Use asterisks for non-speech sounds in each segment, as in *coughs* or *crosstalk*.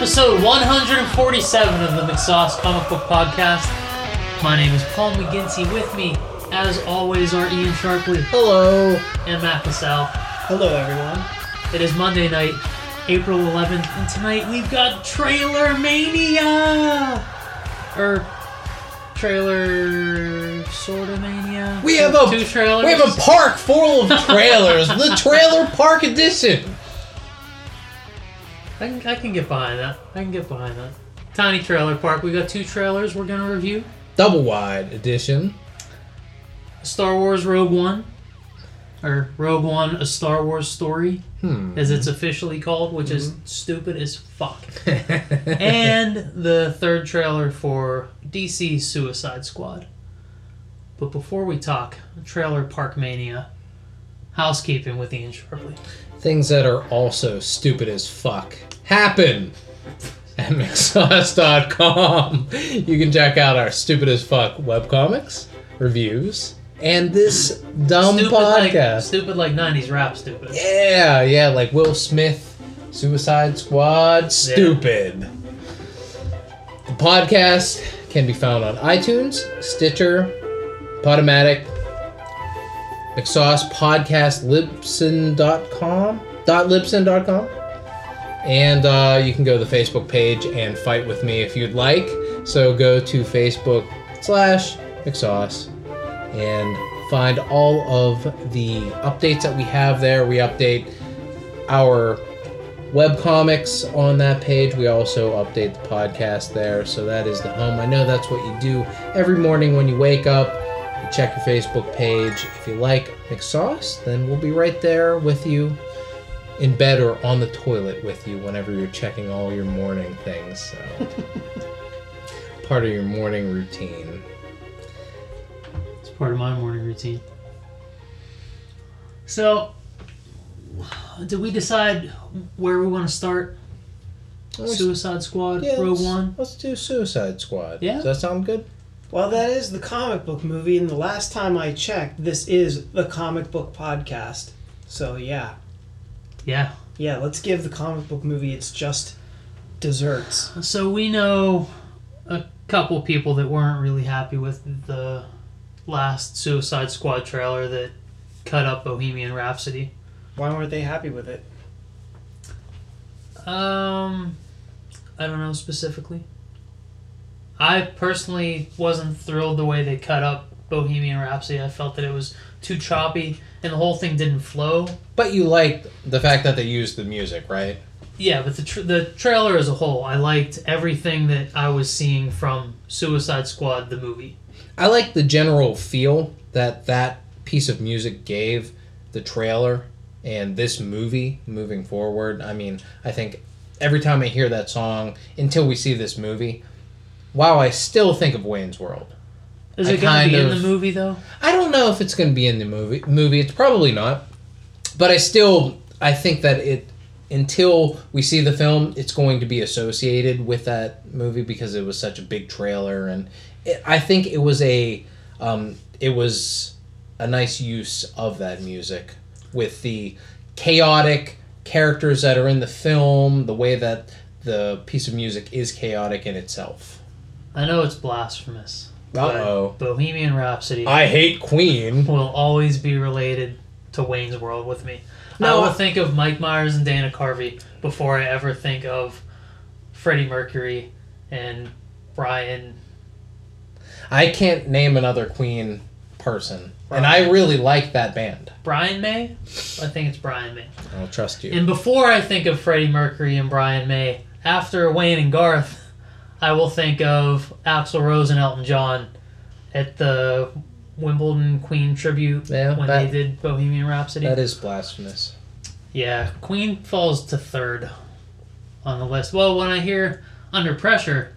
Episode 147 of the McSauce Comic Book Podcast. My name is Paul McGinty. With me, as always, are Ian Sharpley Hello. and Matt Cassell. Hello, everyone. It is Monday night, April 11th, and tonight we've got Trailer Mania! Or Trailer Sorta Mania? We have a two trailers. We have a park full of trailers. the *laughs* Trailer Park Edition. I can, I can get behind that. I can get behind that. Tiny Trailer Park. We got two trailers we're gonna review. Double wide edition. Star Wars Rogue One, or Rogue One: A Star Wars Story, Hmm. as it's officially called, which is stupid as fuck. *laughs* and the third trailer for DC Suicide Squad. But before we talk, Trailer Park Mania, housekeeping with Ian Sharpley. Things that are also stupid as fuck happen at mcsauce.com. You can check out our stupid as fuck webcomics, reviews, and this dumb stupid like podcast. stupid like '90s rap. Stupid. Yeah, yeah, like Will Smith, Suicide Squad, stupid. The podcast can be found on iTunes, Stitcher, Podomatic, McSauce Podcast, Libsyn.com, dot Libsyn.com. And uh, you can go to the Facebook page and fight with me if you'd like. So go to Facebook slash McSauce and find all of the updates that we have there. We update our web comics on that page. We also update the podcast there. So that is the home. I know that's what you do every morning when you wake up. You check your Facebook page. If you like McSauce, then we'll be right there with you in bed or on the toilet with you whenever you're checking all your morning things. So *laughs* part of your morning routine. It's part of my morning routine. So, do we decide where we want to start? Suicide Squad, Yeah, Rogue One. Let's do Suicide Squad. Yeah. Does that sound good? Well, that is the comic book movie, and the last time I checked, this is the comic book podcast. So, yeah. Yeah. Yeah, let's give the comic book movie its just desserts. So we know a couple people that weren't really happy with the last Suicide Squad trailer that cut up Bohemian Rhapsody. Why weren't they happy with it? Um, I don't know specifically. I personally wasn't thrilled the way they cut up Bohemian Rhapsody. I felt that it was too choppy and the whole thing didn't flow. But you liked the fact that they used the music, right? Yeah, but the tr- the trailer as a whole, I liked everything that I was seeing from Suicide Squad the movie. I like the general feel that that piece of music gave the trailer and this movie moving forward. I mean, I think every time I hear that song until we see this movie, wow, I still think of Wayne's World. Is it going to be in the movie though? I don't know if it's going to be in the movie. Movie, it's probably not. But I still, I think that it until we see the film, it's going to be associated with that movie because it was such a big trailer, and it, I think it was a, um, it was a nice use of that music with the chaotic characters that are in the film, the way that the piece of music is chaotic in itself. I know it's blasphemous. But Uh-oh. Bohemian Rhapsody I hate Queen. will always be related to Wayne's World with me. I will I- think of Mike Myers and Dana Carvey before I ever think of Freddie Mercury and Brian. I can't name another Queen person, and I really like that band. Brian May? I think it's Brian May. I'll trust you. And before I think of Freddie Mercury and Brian May, after Wayne and Garth, I will think of Axl Rose and Elton John at the Wimbledon Queen tribute Yeah, when that- they did Bohemian Rhapsody. that is blasphemous. Yeah, Queen falls to third on the list. Well, when I hear Under Pressure,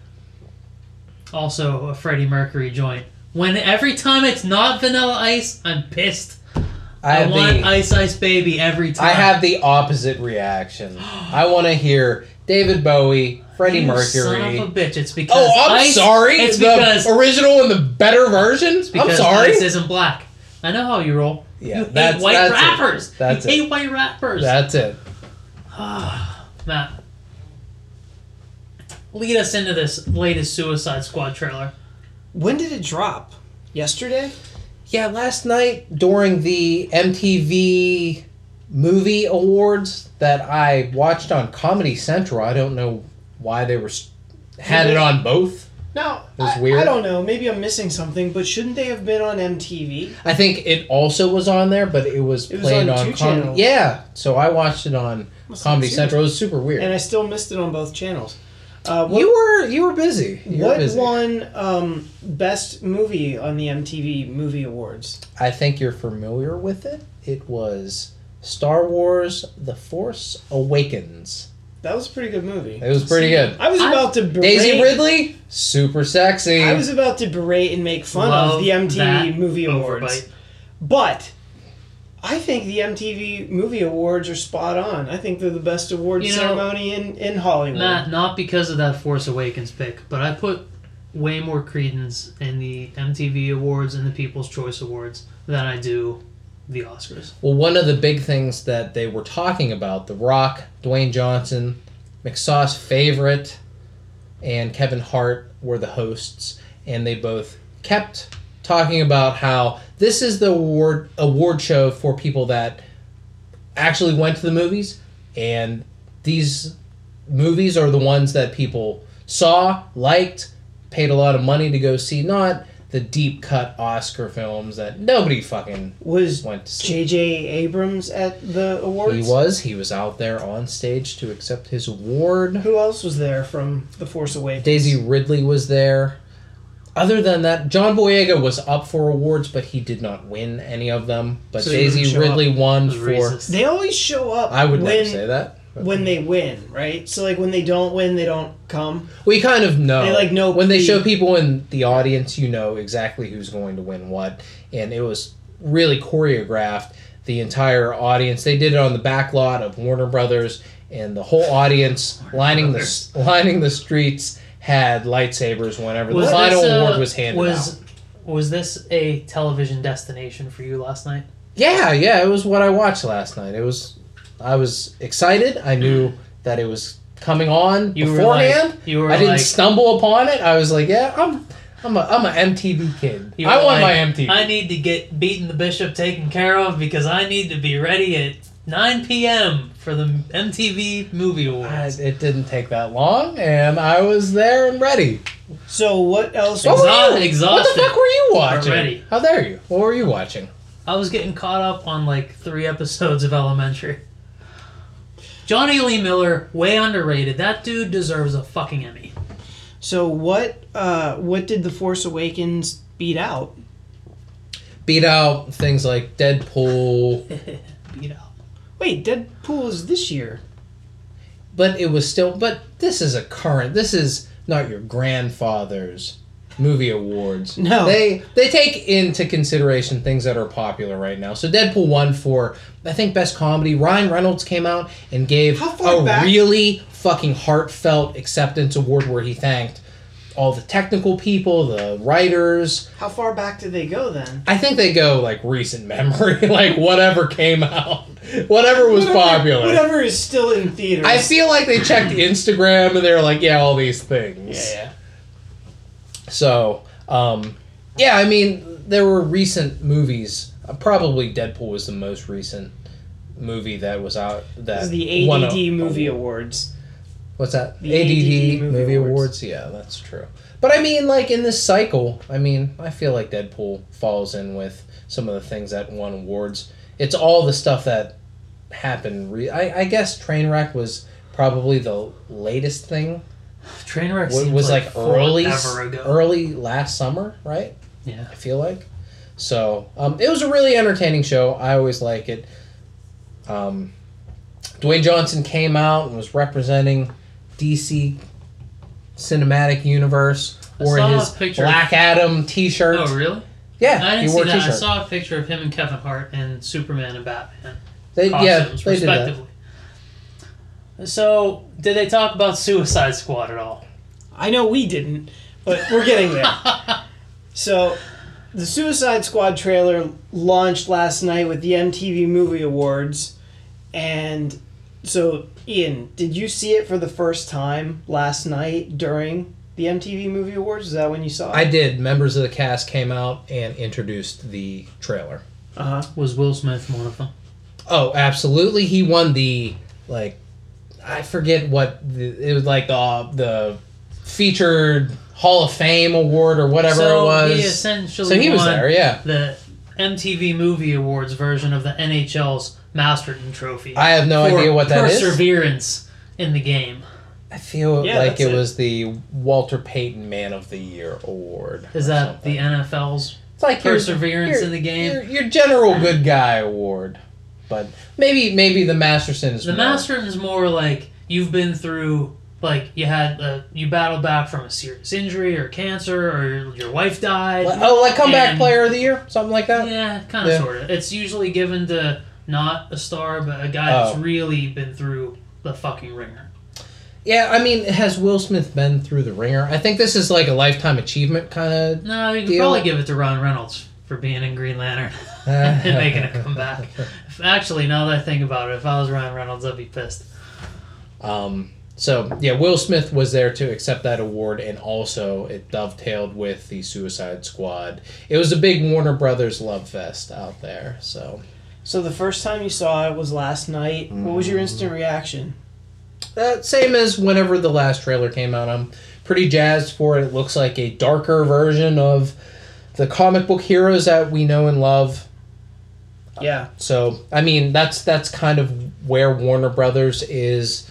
also a Freddie Mercury joint. When every time it's not Vanilla Ice, I'm pissed. I I, want the Ice Ice Baby every time. I have the opposite reaction. *gasps* I want to hear David Bowie, Freddie You Mercury. Son of a bitch! It's oh, because oh, I'm Ice, sorry. It's the because original and the better version. I'm sorry. Ice isn't black. I know how you roll. Yeah, you hate white that's it. rappers. That's you it. hate white rappers. That's it. *sighs* Matt, lead us into this latest Suicide Squad trailer. When did it drop? Yesterday? Yeah, last night during the MTV Movie Awards that I watched on Comedy Central. I don't know why they were had it on both. No, it was I, weird. I don't know. Maybe I'm missing something, but shouldn't they have been on MTV? I think it also was on there, but it was It was played on on, channels. Yeah, so I watched it on Must Comedy Central. It was super weird. And I still missed it on both channels. Uh, what you were you were busy. You were what busy. won um, best movie on the MTV Movie Awards? I think you're familiar with it. It was Star Wars: The Force Awakens. That was a pretty good movie. It was pretty See, good. I was I- about to berate. Daisy Ridley, super sexy. I was about to berate and make fun Love of the MTV Movie Awards, overbite. but I think the MTV Movie Awards are spot on. I think they're the best award You know, ceremony in, in Hollywood. Matt, not because of that Force Awakens pick, but I put way more credence in the MTV Awards and the People's Choice Awards than I do the Oscars. Well, one of the big things that they were talking about, The Rock, Dwayne Johnson, McSauce favorite, and Kevin Hart were the hosts, and they both kept talking about how this is the award award show for people that actually went to the movies, and these movies are the ones that people saw, liked, paid a lot of money to go see, not the deep cut Oscar films that nobody fucking was went to see. J.J. Abrams at the awards? He was. He was out there on stage to accept his award. Who else was there from The Force Awakens? Daisy Ridley was there. Other than that, John Boyega was up for awards, but he did not win any of them. But So Daisy show Ridley won It for. racist. They always show up. I would when, never say that. But- when they win, right? So like when they don't win, they don't come. We kind of know. They, like, know when they show people in the audience, you know exactly who's going to win what, and it was really choreographed. The entire audience. They did it on the back lot of Warner Brothers, and the whole audience lining the lining the streets had lightsabers whenever Was the final this, uh, award was handed was, out. Was this a television destination for you last night? Yeah, yeah, it was what I watched last night. It was, I was excited. I knew mm. that it was coming on You were beforehand. like, you were I didn't like, stumble upon it. I was like, yeah, I'm, I'm a, I'm a MTV kid. I were want my MTV. I need to get beating the bishop taken care of because I need to be ready at 9 p.m. for the MTV Movie I- Awards. it didn't take that long, and I was there and ready. So what else? What Exha- were you? What the fuck were you watching? ready. How dare you? What were you watching? I was getting caught up on like three episodes of Elementary. Jonny Lee Miller, way underrated. That dude deserves a fucking Emmy. So what? Uh, what did The Force Awakens beat out? Beat out things like Deadpool, *laughs* Beat out. Wait, Deadpool is this year. but it was still. But this is a current. This is not your grandfather's movie awards. No. they they take into consideration things that are popular right now. So Deadpool won for I think best comedy. Ryan Reynolds came out and gave a back- really fucking heartfelt acceptance award where he thanked all the technical people, the writers. How far back did they go then? I think they go like recent memory, *laughs* like whatever came out, whatever was Whatever- popular. Whatever is still in theaters. I feel like they checked Instagram and they're like, yeah, all these things. Yeah, So, um, yeah, I mean, there were recent movies. Uh, probably Deadpool was the most recent movie that was out. That This is the ADD a- movie awards. What's that? The ADD, ADD movie, movie awards. awards. Yeah, that's true. But I mean, like in this cycle, I mean, I feel like Deadpool falls in with some of the things that won awards. It's all the stuff that happened. Re- I, I guess Trainwreck was probably the latest thing. Trainwreck Was, was like, like, early, early last summer, right? Yeah. I feel like. So um, it was a really entertaining show. I always like it. Um, Dwayne Johnson came out and was representing DC Cinematic Universe. I Wore his picture- Black Adam T-shirt. Oh, really? yeah, I didn't see that. I T-shirt. saw a picture of him and Kevin Hart and Superman and Batman they, yeah, they did that. Respectively. So, did they talk about Suicide Squad at all? I know we didn't, but we're getting there. *laughs* so, the Suicide Squad trailer launched last night with the MTV Movie Awards, and So, Ian, did you see it for the first time last night during the MTV Movie Awards? Is that when you saw it? I did. Members of the cast came out and introduced the trailer. Uh huh. Was Will Smith one of them? Oh, absolutely. He won the like I forget what the, it was like the uh, the featured Hall of Fame award or whatever so it was. He essentially so he was won there, yeah. the MTV Movie Awards version of the NHL's Masterton Trophy. I have no idea what that is. Perseverance in the game. I feel Yeah, like it, it. was the Walter Payton Man of the Year award. Is that something. the NFL's It's like your- Perseverance your- in the game? Your, your general *laughs* good guy award, but maybe maybe the Masterson is The more- Masterton is more like you've been through, like you had, uh, you battled back from a serious injury or cancer or your wife died. Oh, like comeback And- player of the year, something like that. Yeah, kind of, Yeah. sort of. It's usually given to not a star, but a guy that's Oh. really been through the fucking ringer. Yeah, I mean, has Will Smith been through the ringer? I think this is like a lifetime achievement kind of. No, you could Deal. probably give it to Ron Reynolds for being in Green Lantern *laughs* and making a comeback. *laughs* If- Actually, now that I think about it, if I was Ryan Reynolds, I'd be pissed. Um, so yeah, Will Smith was there to accept that award, and also it dovetailed with the Suicide Squad. It was a big Warner Brothers love fest out there. So So the first time you saw it was last night. What was your instant reaction? uh, same as whenever the last trailer came out, I'm pretty jazzed for it. It looks like a darker version of the comic book heroes that we know and love. Yeah. So I mean, that's that's kind of where Warner Brothers is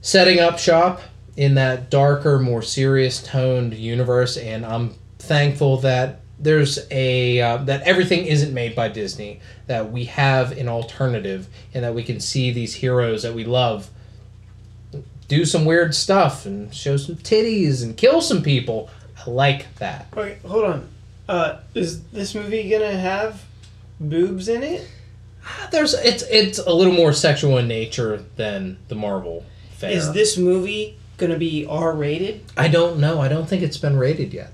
setting up shop in that darker, more serious toned universe, and I'm thankful that there's a uh, that everything isn't made by Disney. That we have an alternative, and that we can see these heroes that we love do some weird stuff and show some titties and kill some people. I like that. Wait, hold on. Uh, is this movie gonna have boobs in it? There's it's it's a little more sexual in nature than the Marvel. Fare. Is this movie gonna be R rated? I don't know. I don't think it's been rated yet.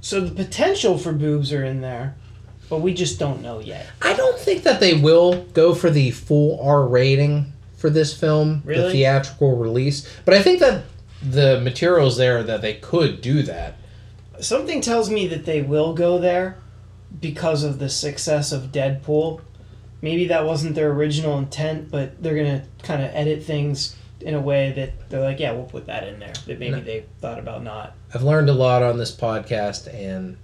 So the potential for boobs are in there, but we just don't know yet. I don't think that they will go for the full R rating for this film, the theatrical release. But I think that the materials there that they could do that. Something tells me that they will go there because of the success of Deadpool. Maybe that wasn't their original intent, but they're gonna kind of edit things in a way that they're like, yeah, we'll put that in there. That maybe No. they thought about not. I've learned a lot on this podcast, and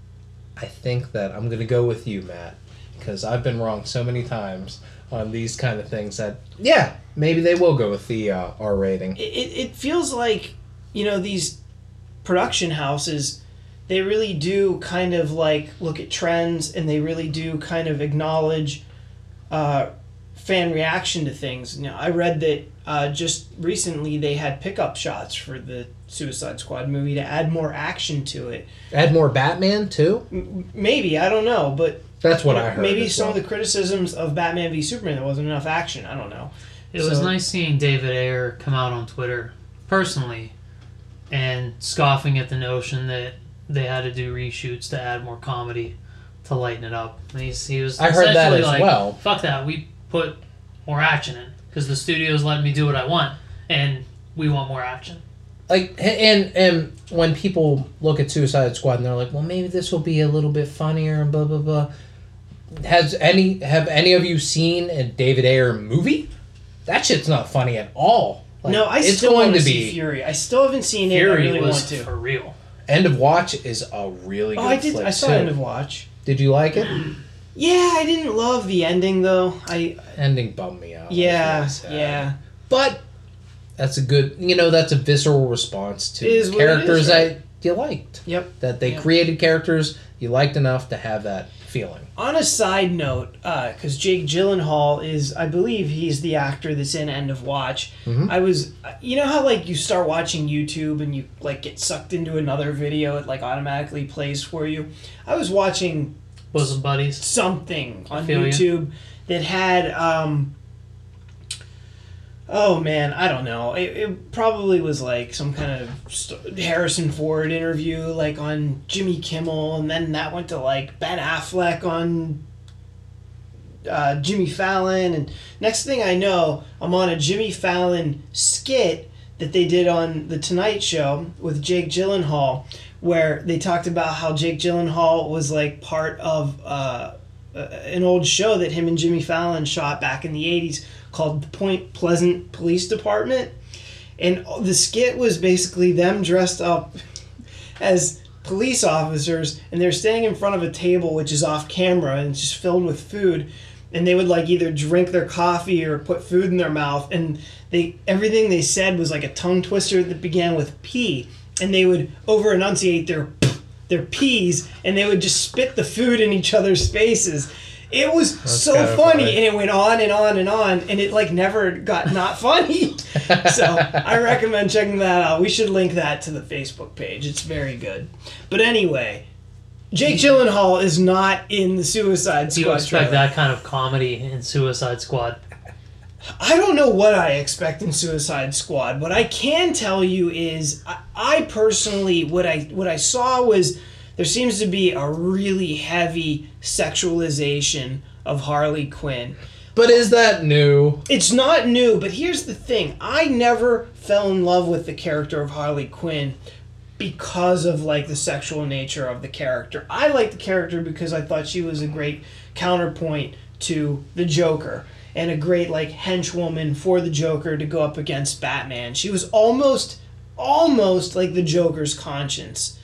I think that I'm going to go with you, Matt, because I've been wrong so many times on these kind of things that, yeah, maybe they will go with the uh, R rating. It, it feels like you know these production houses they really do kind of like look at trends and they really do kind of acknowledge uh, fan reaction to things now i read that uh, just recently they had pickup shots for the suicide squad movie to add more action to it Add more Batman, too? M- maybe i don't know but That's what I heard. maybe some well. of the criticisms of batman v superman there wasn't enough action i don't know It was nice seeing David Ayer come out on Twitter personally and scoffing at the notion that they had to do reshoots to add more comedy to lighten it up. And he's, he was I heard that essentially as like, well. Fuck that. We put more action in because the studio's letting me do what I want, and we want more action. like and and when people look at Suicide Squad and they're like, well, maybe this will be a little bit funnier and blah blah blah. Has any have any of you seen a David Ayer movie? That shit's not funny at all. Like, no i it's still going want to to see be fury i still haven't seen it i Fury really was want to for real. End of Watch is a really oh, good Oh, I did. I saw too. End of Watch. Did you like it? Yeah, I didn't love the ending though. I Ending bummed me out. Yeah really yeah. But that's a good. You know, that's a visceral response to characters is, right? that you liked. Yep. That they Yeah. created characters you liked enough to have that feeling. On a side note, because Jake Gyllenhaal is, I believe he's the actor that's in End of Watch. Mhm. I was, you know how like you start watching YouTube and you like get sucked into another video, it like automatically plays for you. I was watching Bosom buddies. something on. YouTube that had um oh man I don't know. It, it probably was like some kind of Harrison Ford interview like on Jimmy Kimmel and then that went to like Ben Affleck on uh, Jimmy Fallon, and next thing I know, I'm on a Jimmy Fallon skit that they did on the Tonight Show with Jake Gyllenhaal, where they talked about how Jake Gyllenhaal was like part of uh, an old show that him and Jimmy Fallon shot back in the '80s called the Point Pleasant Police Department, and the skit was basically them dressed up as police officers and they're standing in front of a table which is off camera and it's just filled with food. And they would like either drink their coffee or put food in their mouth. And they everything they said was like a tongue twister that began with p. And they would over enunciate their their p's and they would just spit the food in each other's faces it was so funny, funny. and it went on and on and on, and it like never got not funny. *laughs* so I recommend checking that out. We should link that to the Facebook page. It's very good. But anyway, Jake Gyllenhaal is not in the Suicide Do you Squad. expect trailer. that kind of comedy in Suicide Squad? I don't know what I expect in Suicide Squad. What I can tell you is, I, I personally what I what I saw was there seems to be a really heavy sexualization of Harley Quinn. But is that new? It's not new, but here's the thing. I never fell in love with the character of Harley Quinn because of like the sexual nature of the character. I liked the character because I thought she was a great counterpoint to the Joker and a great like henchwoman for the Joker to go up against Batman. She was almost almost like the Joker's conscience.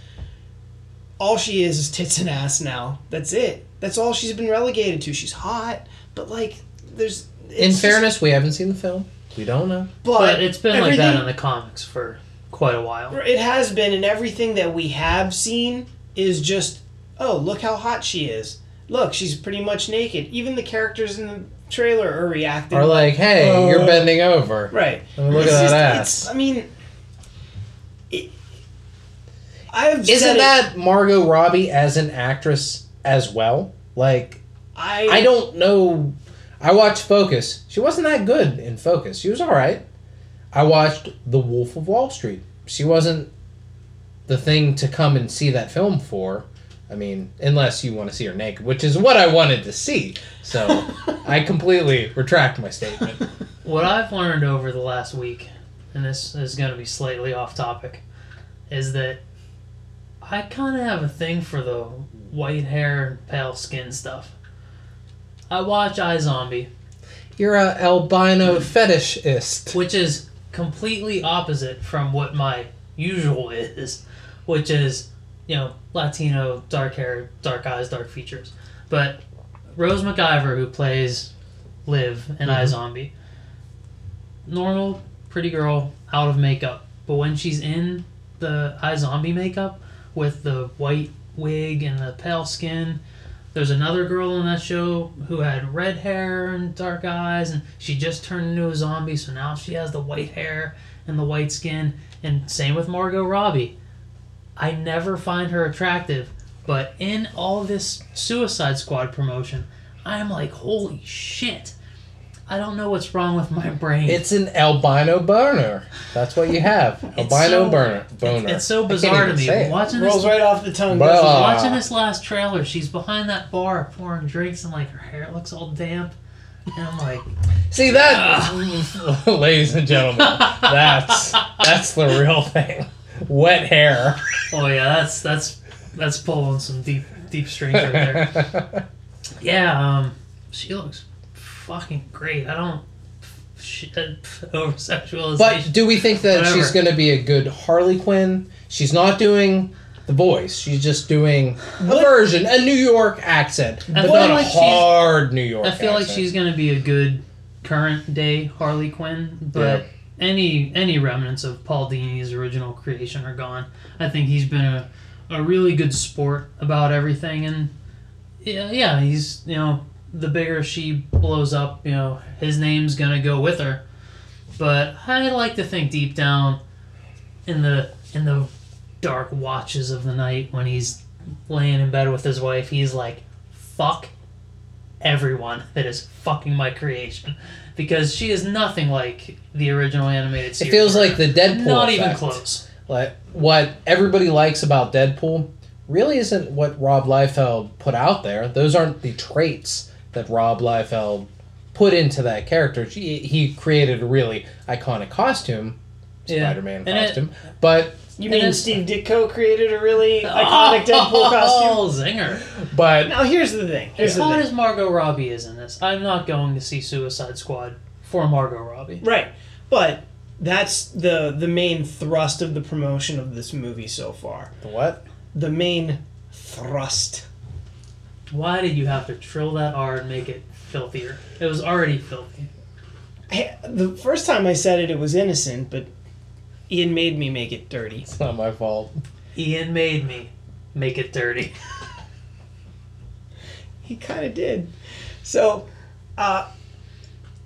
All she is is tits and ass now. That's it. That's all she's been relegated to. She's hot, but like there's In it's just- fairness, we haven't seen the film. We don't know. but, But it's been like that in the comics for quite a while. It has been, and everything that we have seen is just, oh, look how hot she is. Look, she's pretty much naked. Even the characters in the trailer are reacting. Are like, hey, you're Uh, bending over. right. I mean, look It's at just- that it's- ass. I mean, it, I've Isn't it- that Margot Robbie as an actress as well? Like, I I don't know. I watched Focus. She wasn't that good in Focus. She was all right. I watched The Wolf of Wall Street. She wasn't the thing to come and see that film for. I mean, unless you want to see her naked, which is what I wanted to see. So *laughs* I completely retract my statement. What I've learned over the last week, and this is going to be slightly off topic, is that I kind of have a thing for the white hair and pale skin stuff. I watch iZombie, You're a albino fetishist. which is completely opposite from what my usual is, which is, you know, Latino, dark hair, dark eyes, dark features. But Rose McIver, who plays Liv in Mhm. iZombie, normal, pretty girl, out of makeup. But when she's in the iZombie makeup with the white wig and the pale skin, there's another girl in that show who had red hair and dark eyes, and she just turned into a zombie, so now she has the white hair and the white skin. And same with Margot Robbie. I never find her attractive, but in all this Suicide Squad promotion, I'm like, holy shit. I don't know what's wrong with my brain. It's an albino boner. That's what you have. *laughs* It's albino so- burner, boner. It's, it's so bizarre to me. say it. This rolls right off the tongue. Blah. doesn't? Watching this last trailer, she's behind that bar pouring drinks and like her hair looks all damp. And I'm like, See that, *laughs* ladies and gentlemen, that's that's the real thing. Wet hair. oh yeah, that's that's that's pulling some deep deep strings right there. *laughs* Yeah, um, she looks fucking great. I don't shit *laughs* over sexualization. but do we think that Whatever. she's going to be a good Harley Quinn? She's not doing the voice. She's just doing a What- version, a New York accent, but not a like she's- hard New York. Accent. I feel like she's gonna be a good current day Harley Quinn, but any any remnants of Paul Dini's original creation are gone. I think he's been a, a really good sport about everything, and yeah, yeah, he's you know the bigger she blows up, you know his name's gonna go with her. But I like to think deep down in the in the dark watches of the night when he's laying in bed with his wife, he's like, "Fuck everyone that is fucking my creation because she is nothing like the original animated series. It feels like the Deadpool. not even close. Like what everybody likes about Deadpool really isn't what Rob Liefeld put out there. Those aren't the traits that Rob Liefeld put into that character. She, he created a really iconic costume, Yeah. Spider-Man And it- costume. but You mean Steve Ditko created a really *laughs* oh, iconic Deadpool costume? Oh, zinger. but Now here's the thing. Here's As the hot thing. as Margot Robbie is in this, I'm not going to see Suicide Squad for Margot Robbie. Right. But that's the the main thrust of the promotion of this movie so far. what? The main thrust. Why did you have to trill that R and make it filthier? It was already filthy. Hey, the first time I said it, it was innocent, but Ian made me make it dirty. It's not my fault. Ian made me make it dirty. *laughs* He kind of did. So, uh,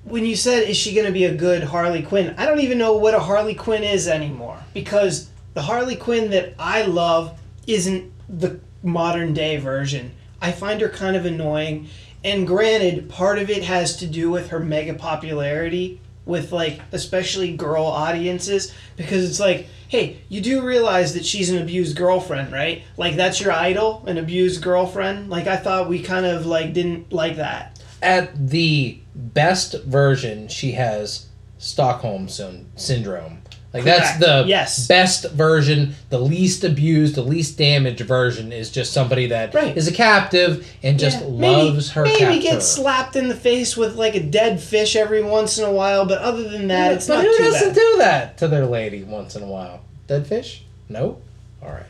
when you said, is she going to be a good Harley Quinn? I don't even know what a Harley Quinn is anymore because the Harley Quinn that I love isn't the modern day version. I find her kind of annoying. And granted, part of it has to do with her mega popularity with like especially girl audiences because it's like, hey, you do realize that she's an abused girlfriend, right? Like that's your idol, an abused girlfriend. Like I thought we kind of like didn't like that. At the best version, she has Stockholm syndrome. Like that's the Yes. best version, the least abused, the least damaged version is just somebody that is Right. a captive and just Yeah, loves her maybe captor. get slapped in the face with like a dead fish every once in a while, but other than that, it's not. but who too doesn't bad. do that to their lady once in a while? Dead fish? No. All right.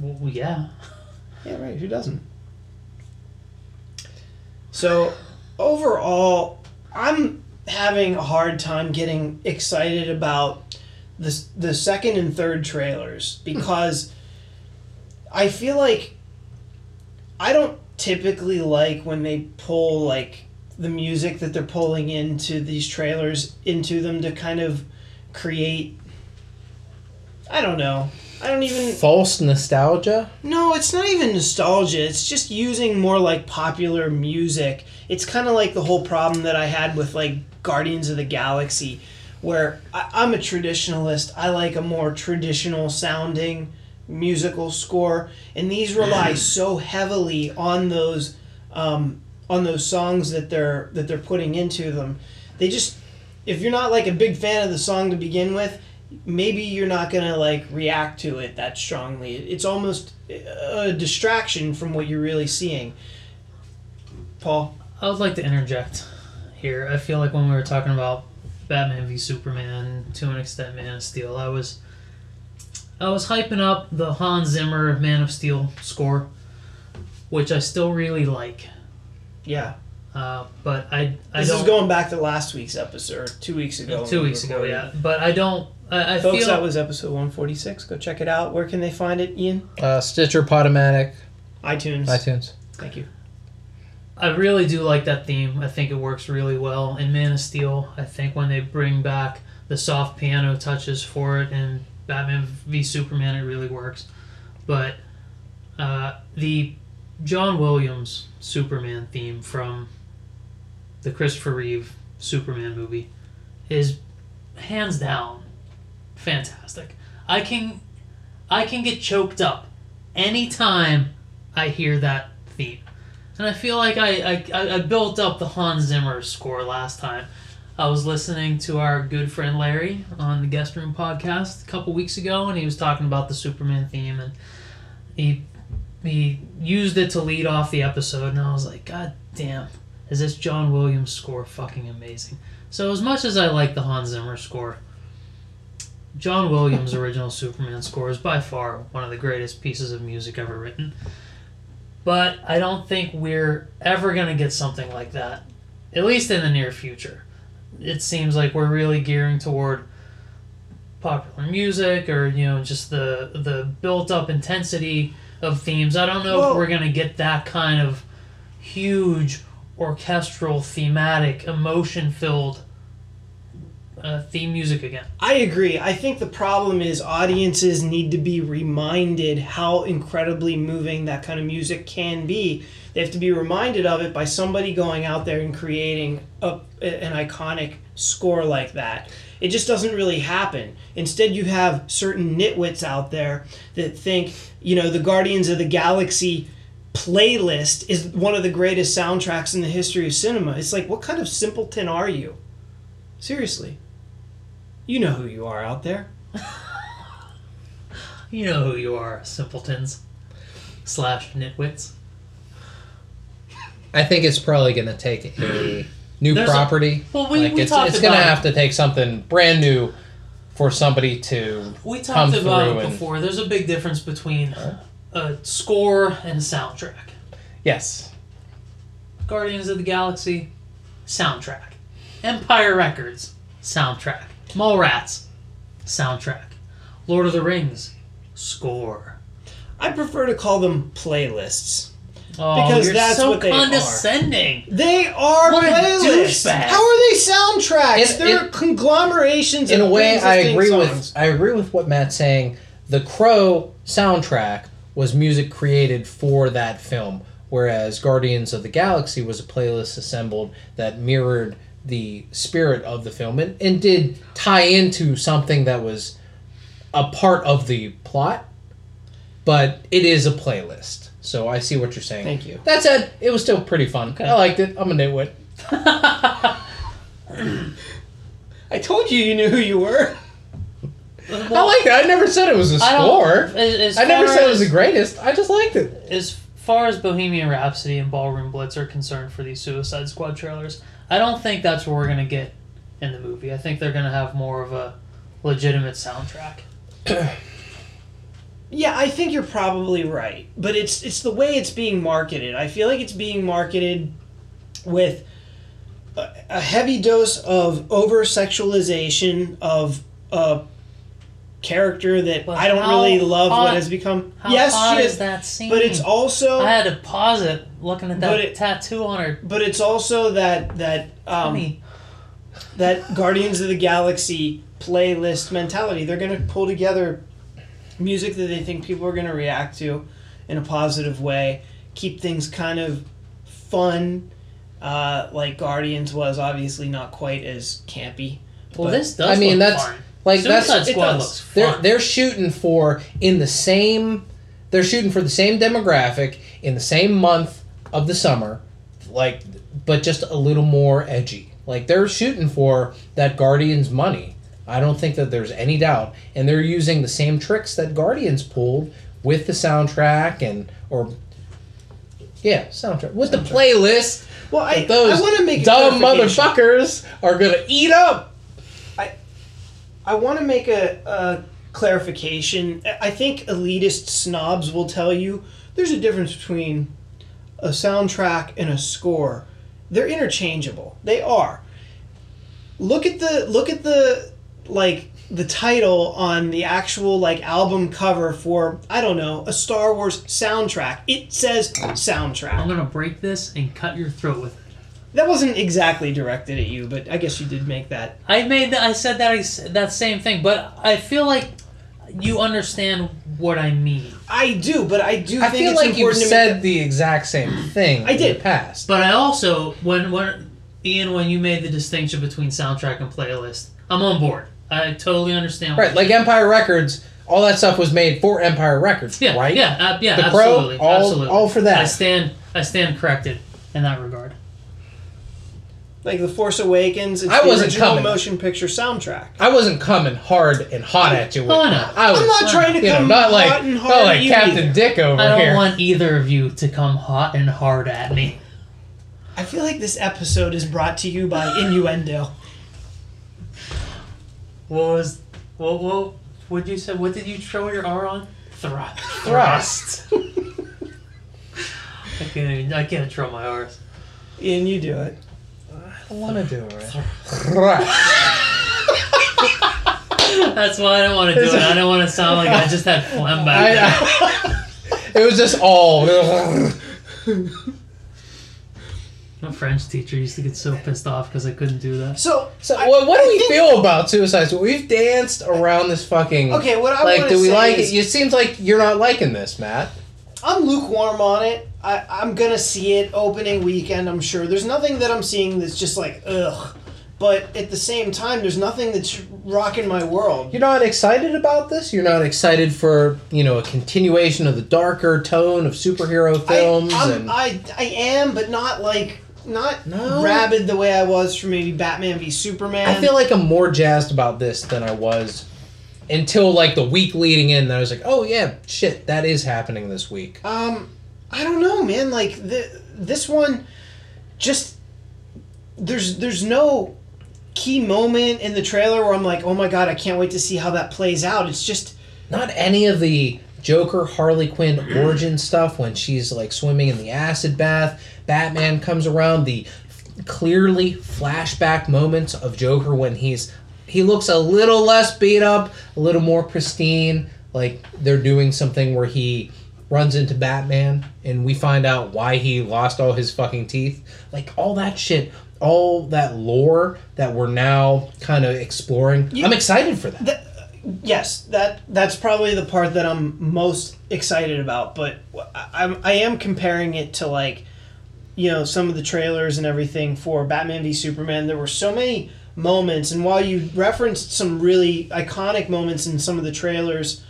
Well, yeah. Yeah, right. Who doesn't? So, overall, I'm having a hard time getting excited about the the second and third trailers hmm. because I feel like I don't typically like when they pull like the music that they're pulling into these trailers into them to kind of create I don't know. I don't even False nostalgia. no, it's not even nostalgia. It's just using more like popular music. It's kind of like the whole problem that I had with like Guardians of the Galaxy, where I, I'm a traditionalist. I like a more traditional sounding musical score, and these rely *clears throat* so heavily on those um, on those songs that they're that they're putting into them. They just if you're not like a big fan of the song to begin with, maybe you're not gonna like react to it that strongly. It's almost a distraction from what you're really seeing. Paul, I would like to interject here. I feel like when we were talking about Batman v Superman, to an extent Man of Steel, I was I was hyping up the Hans Zimmer Man of Steel score, which I still really like. yeah, Uh, but I I this don't is going back to last week's episode, or two weeks ago. two when we weeks ago, yeah. But I don't. I, I Folks, feel that was episode 146. Go check it out. Where can they find it, Ian? Uh, Stitcher, Podomatic, iTunes. iTunes. Thank you. I really do like that theme. I think it works really well in Man of Steel. I think when they bring back the soft piano touches for it in Batman v Superman, it really works. But uh, the John Williams Superman theme from the Christopher Reeve Superman movie is hands down fantastic. I can I can get choked up anytime I hear that. And I feel like I, I, I built up the Hans Zimmer score last time. I was listening to our good friend Larry on the Guest Room podcast a couple weeks ago, and he was talking about the Superman theme, and he he used it to lead off the episode, and I was like, God damn, is this John Williams score fucking amazing? So as much as I like the Hans Zimmer score, John Williams' original Superman score is by far one of the greatest pieces of music ever written. But I don't think we're ever going to get something like that, at least in the near future. It seems like we're really gearing toward popular music or, you know, just the the built-up intensity of themes. I don't know if we're going to get that kind of huge orchestral, thematic, emotion-filled uh, theme music again. I agree. I think the problem is audiences need to be reminded how incredibly moving that kind of music can be. They have to be reminded of it by somebody going out there and creating a, an iconic score like that. It just doesn't really happen. Instead, you have certain nitwits out there that think, you know, the Guardians of the Galaxy playlist is one of the greatest soundtracks in the history of cinema. It's like, what kind of simpleton are you? Seriously. You know who you are out there. *laughs* You know who you are, simpletons. Slash nitwits. I think it's probably going to take a new There's a- property. Well, we- like we it's, talked it's going to have to take something brand new for somebody to. We come talked about through it and- before. There's a big difference between a score and a soundtrack. Yes. Guardians of the Galaxy, soundtrack. Empire Records, soundtrack. Mallrats, soundtrack. Lord of the Rings, score. I prefer to call them playlists. Oh, Because you're that's so what they are. condescending. They are What a playlists. douchebag. How are they soundtracks? In- They're in- conglomerations. In a way, I agree songs. with I agree with what Matt's saying. The Crow soundtrack was music created for that film, whereas Guardians of the Galaxy was a playlist assembled that mirrored the spirit of the film and, and did tie into something that was a part of the plot, but it is a playlist. So I see what you're saying. Thank you. That said, it was still pretty fun. I liked it. I'm a nitwit. *laughs* I told you you knew who you were. I liked it. I never said it was a score. as- as I never said it was the greatest. I just liked it. as far as Bohemian Rhapsody and Ballroom Blitz are concerned for these Suicide Squad trailers, I don't think that's what we're gonna get in the movie. I think they're gonna have more of a legitimate soundtrack. *coughs* Yeah, I think you're probably right, but it's it's the way it's being marketed. I feel like it's being marketed with a, a heavy dose of over sexualization of a character that I don't really love what has become. How yes, hot she is is, that scene? but it's also I had to pause it looking at that But it- tattoo on her but it's also that that um, that Guardians of the Galaxy playlist mentality. They're going to pull together music that they think people are going to react to in a positive way, keep things kind of fun, uh, like Guardians was. Obviously, not quite as campy. well, but- this does. I mean, look that's- fun. Like Suicide that's it Squad does. looks they're they're shooting for in the same they're shooting for the same demographic in the same month of the summer, like but just a little more edgy. Like they're shooting for that Guardians money. I don't think that there's any doubt, and they're using the same tricks that Guardians pulled with the soundtrack and or yeah soundtrack with the playlist. well, I, those I want to make dumb motherfuckers are gonna eat up. I want to make a, a clarification. I think elitist snobs will tell you there's a difference between a soundtrack and a score. They're interchangeable. They are. Look at the look at the like the title on the actual like album cover for I don't know a Star Wars soundtrack. It says soundtrack. I'm gonna break this and cut your throat with it. That wasn't exactly directed at you, but I guess you did make that. I made that. I said that. I that same thing, but I feel like you understand what I mean. I do, but I do I think feel it's like you've said the exact same thing I in did. the past. But I also, when when Ian, when you made the distinction between soundtrack and playlist, I'm on board. I totally understand. what Right, like Empire Records, all that stuff was made for Empire Records, yeah, right? yeah, uh, yeah, The Crow, absolutely, all- absolutely. all for that. I stand, I stand corrected in that regard. Like The Force Awakens, it's I the wasn't original coming. motion picture soundtrack. I wasn't coming hard and hot at you with Oh, no. that. I was, I'm not trying to you know, come not like, hot and hard not at like you Captain either. Dick over I don't here. want either of you to come hot and hard at me. I feel like this episode is brought to you by innuendo. What was, what, what, what you say? What did you throw your R on? Thrust. Thrust. *laughs* I can't even, I can't throw my R's. Ian, you do it. I want to do it. *laughs* That's why I don't want to do it. I don't want to sound like I just had phlegm back there. I, I, *laughs* it was just all. My French teacher used to get so pissed off because I couldn't do that. So, So, I- what, what do I we think- feel about Suicide Squad? We've danced around this fucking. Okay, what I like, do we say like is, it? It seems like you're not liking this, Matt. I'm lukewarm on it. I, I'm gonna see it opening weekend. I'm sure. There's nothing that I'm seeing that's just like ugh. but at the same time, there's nothing that's rocking my world. You're not excited about this? You're not excited for, you know, a continuation of the darker tone of superhero films I, I'm- and I, I am, but not like not No. rabid the way I was for maybe Batman v Superman. I feel like I'm more jazzed about this than I was until like the week leading in. That I was like, oh yeah, shit, that is happening this week. Um, I don't know, man. Like the this one, just there's there's no key moment in the trailer where I'm like, oh my god, I can't wait to see how that plays out. It's just Not any of the Joker Harley Quinn origin *clears throat* stuff when she's like swimming in the acid bath. Batman comes around. The clearly flashback moments of Joker when he's he looks a little less beat up, a little more pristine. Like they're doing something where he runs into Batman and we find out why he lost all his fucking teeth. Like all that shit, all that lore that we're now kind of exploring. You- I'm excited for that. that. Yes, that that's probably the part that I'm most excited about. But I- I'm I am comparing it to like, you know, some of the trailers and everything for Batman v Superman. There were so many moments, and while you referenced some really iconic moments in some of the trailers,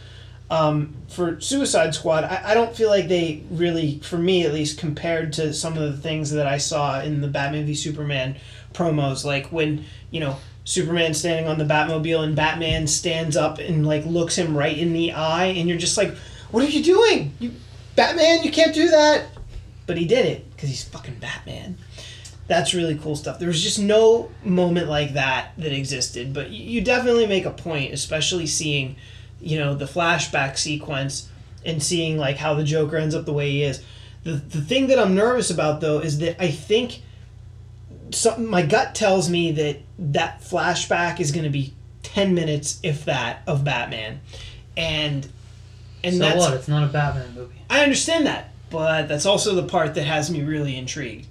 um, for Suicide Squad, I, I don't feel like they really, for me at least, compared to some of the things that I saw in the Batman v Superman promos. Like when, you know, Superman standing on the Batmobile and Batman stands up and like looks him right in the eye, and you're just like, what are you doing? You, Batman, you can't do that. But he did it because he's fucking Batman. That's really cool stuff. There was just no moment like that that existed, but you you definitely make a point, especially seeing you know the flashback sequence and seeing like how the joker ends up the way he is the, the thing that i'm nervous about though is that i think some, my gut tells me that that flashback is going to be 10 minutes if that of batman and and so that's what? It's not a Batman movie. I understand that, but that's also the part that has me really intrigued.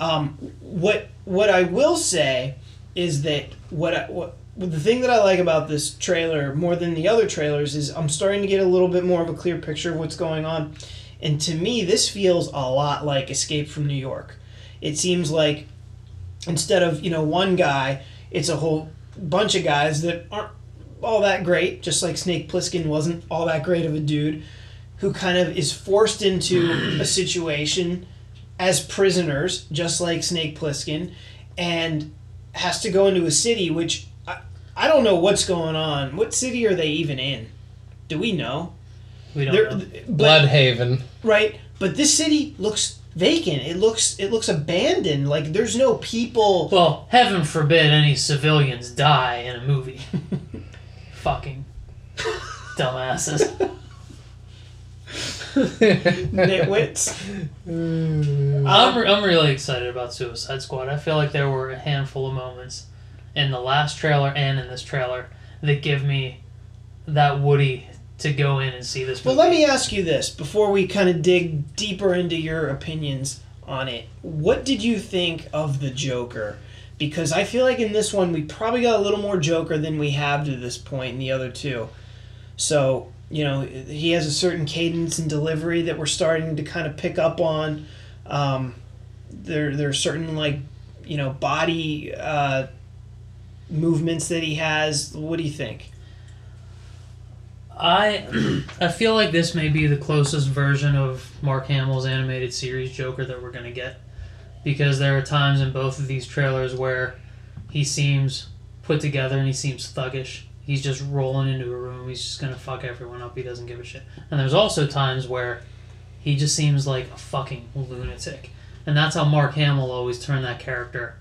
Um, what what I will say is that what I, what the thing that I like about this trailer more than the other trailers is I'm starting to get a little bit more of a clear picture of what's going on, and to me this feels a lot like Escape from New York. It seems like instead of you know one guy, it's a whole bunch of guys that aren't all that great, just like Snake Plissken wasn't all that great of a dude, who kind of is forced into a *clears throat* situation as prisoners, just like Snake Plissken, and has to go into a city which I, I don't know what's going on. What city are they even in? Do we know? We don't They're- know. but Blüdhaven. right, but this city looks vacant. It looks it looks abandoned. Like there's no people. Well, heaven forbid any civilians die in a movie. *laughs* Fucking dumbasses. *laughs* Nitwits. I'm, I'm really excited about Suicide Squad. I feel like there were a handful of moments in the last trailer and in this trailer that give me that Woody to go in and see this Well, let me ask you this before we kind of dig deeper into your opinions on it. What did you think of the Joker? Because I feel like in this one we probably got a little more Joker than we have to this point in the other two. So, you know, he has a certain cadence and delivery that we're starting to kind of pick up on. Um, there, there are certain, like, you know, body uh, movements that he has. What do you think? I *clears throat* I feel like this may be the closest version of Mark Hamill's animated series Joker that we're gonna get, because there are times in both of these trailers where he seems put together and he seems thuggish. He's just rolling into a room. He's just gonna fuck everyone up. He doesn't give a shit. And there's also times where he just seems like a fucking lunatic, and that's how Mark Hamill always turned that character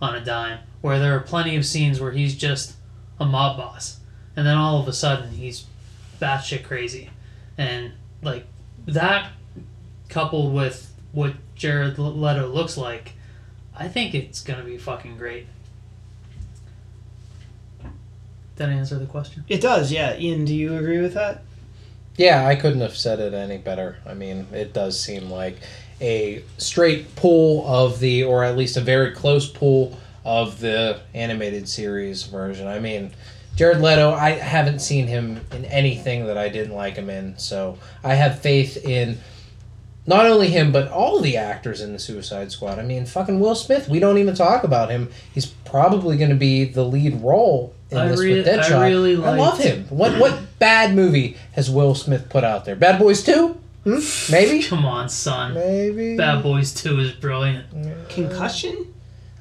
on a dime. Where there are plenty of scenes where he's just a mob boss, and then all of a sudden he's batshit crazy, and like that coupled with what Jared Leto looks like, I think it's gonna be fucking great. Did I answer the question? It does, yeah. Ian, do you agree with that? Yeah, I couldn't have said it any better. I mean, it does seem like a straight pull of the, or at least a very close pull of the animated series version. I mean, Jared Leto, I haven't seen him in anything that I didn't like him in, so I have faith in not only him, but all the actors in the Suicide Squad. I mean, fucking Will Smith. We don't even talk about him. He's probably going to be the lead role in I this rea- with Deadshot. I really I love him. What what bad movie has Will Smith put out there? Bad Boys Two? Hmm? Maybe. *laughs* Come on, son. Maybe. Bad Boys 2 is brilliant. Concussion?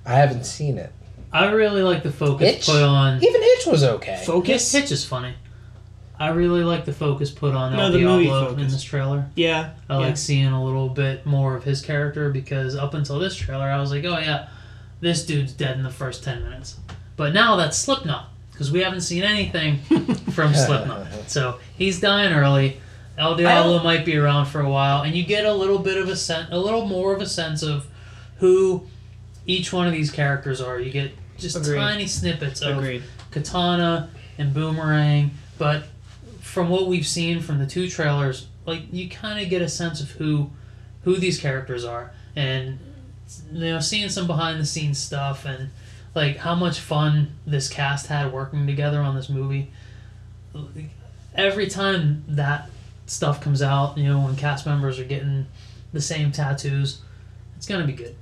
I haven't seen it. I really like the focus Hitch? put on. Even Hitch was okay. Focus? Hitch is funny. I really like the focus put on No, El the Diablo in this trailer. Yeah. I yeah. like seeing a little bit more of his character because up until this trailer, I was like, oh yeah, this dude's dead in the first 10 minutes. But now that's Slipknot because we haven't seen anything *laughs* from Slipknot. So he's dying early. El Diablo might be around for a while, and you get a little bit of a sense, a little more of a sense of who each one of these characters are. You get just Agreed. tiny snippets of Agreed. Katana and Boomerang, but from what we've seen from the two trailers, like you kind of get a sense of who who these characters are, and you know, seeing some behind the scenes stuff and like how much fun this cast had working together on this movie. Every time that stuff comes out, you know, when cast members are getting the same tattoos, it's gonna be good.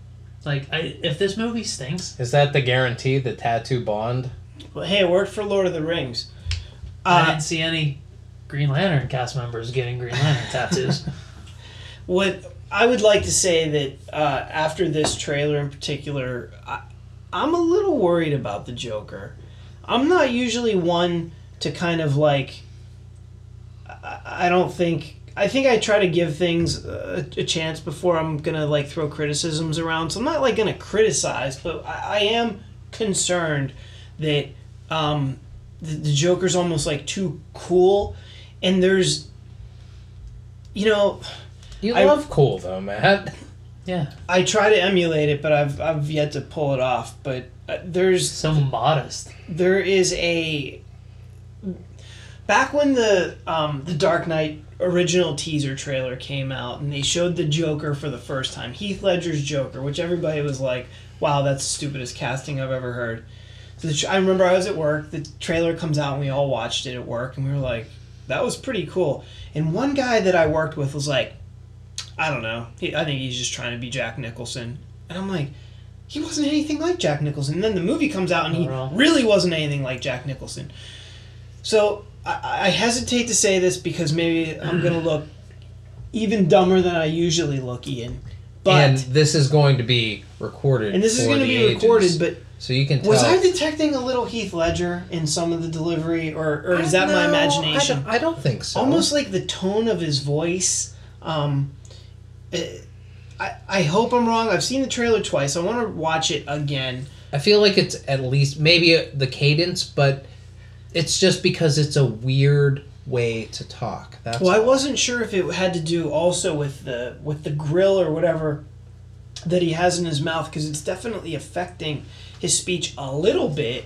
Like, I, if this movie stinks, Is that the guarantee? The tattoo bond? Well, hey, it worked for Lord of the Rings. I Uh, didn't see any Green Lantern cast members getting Green Lantern *laughs* tattoos. what I would like to say that uh, after this trailer in particular, I, I'm a little worried about the Joker. I'm not usually one to kind of like. I, I don't think. I think I try to give things a, a chance before I'm gonna like throw criticisms around. So I'm not like gonna criticize, but I, I am concerned that um, the, the Joker's almost like too cool, and there's, you know, You I- love cool though, Matt. *laughs* yeah, I try to emulate it, but I've I've yet to pull it off. But uh, there's so modest. there is a back when the um, the Dark Knight original teaser trailer came out and they showed the Joker for the first time, Heath Ledger's Joker, which everybody was like, "Wow, that's the stupidest casting I've ever heard." So the, I remember I was at work, the trailer comes out, and we all watched it at work, and we were like, "That was pretty cool." And one guy that I worked with was like, "I don't know, he, I think he's just trying to be Jack Nicholson," and I'm like. He wasn't anything like Jack Nicholson. And then the movie comes out and he oh, all. really wasn't anything like Jack Nicholson. So I, I hesitate to say this because maybe I'm gonna look even dumber than I usually look, Ian. But and this is going to be recorded. And this is gonna be ages. recorded. But so you can tell. was I detecting a little Heath Ledger in some of the delivery, or, or is that my imagination? I don't, I don't think so. Almost like the tone of his voice. Um, eh, I I hope I'm wrong. I've seen the trailer twice. I want to watch it again. I feel like it's at least maybe uh, the cadence, but it's just because it's a weird way to talk. That's Well, I wasn't sure if it had to do also with the with the grill or whatever that he has in his mouth because it's definitely affecting his speech a little bit.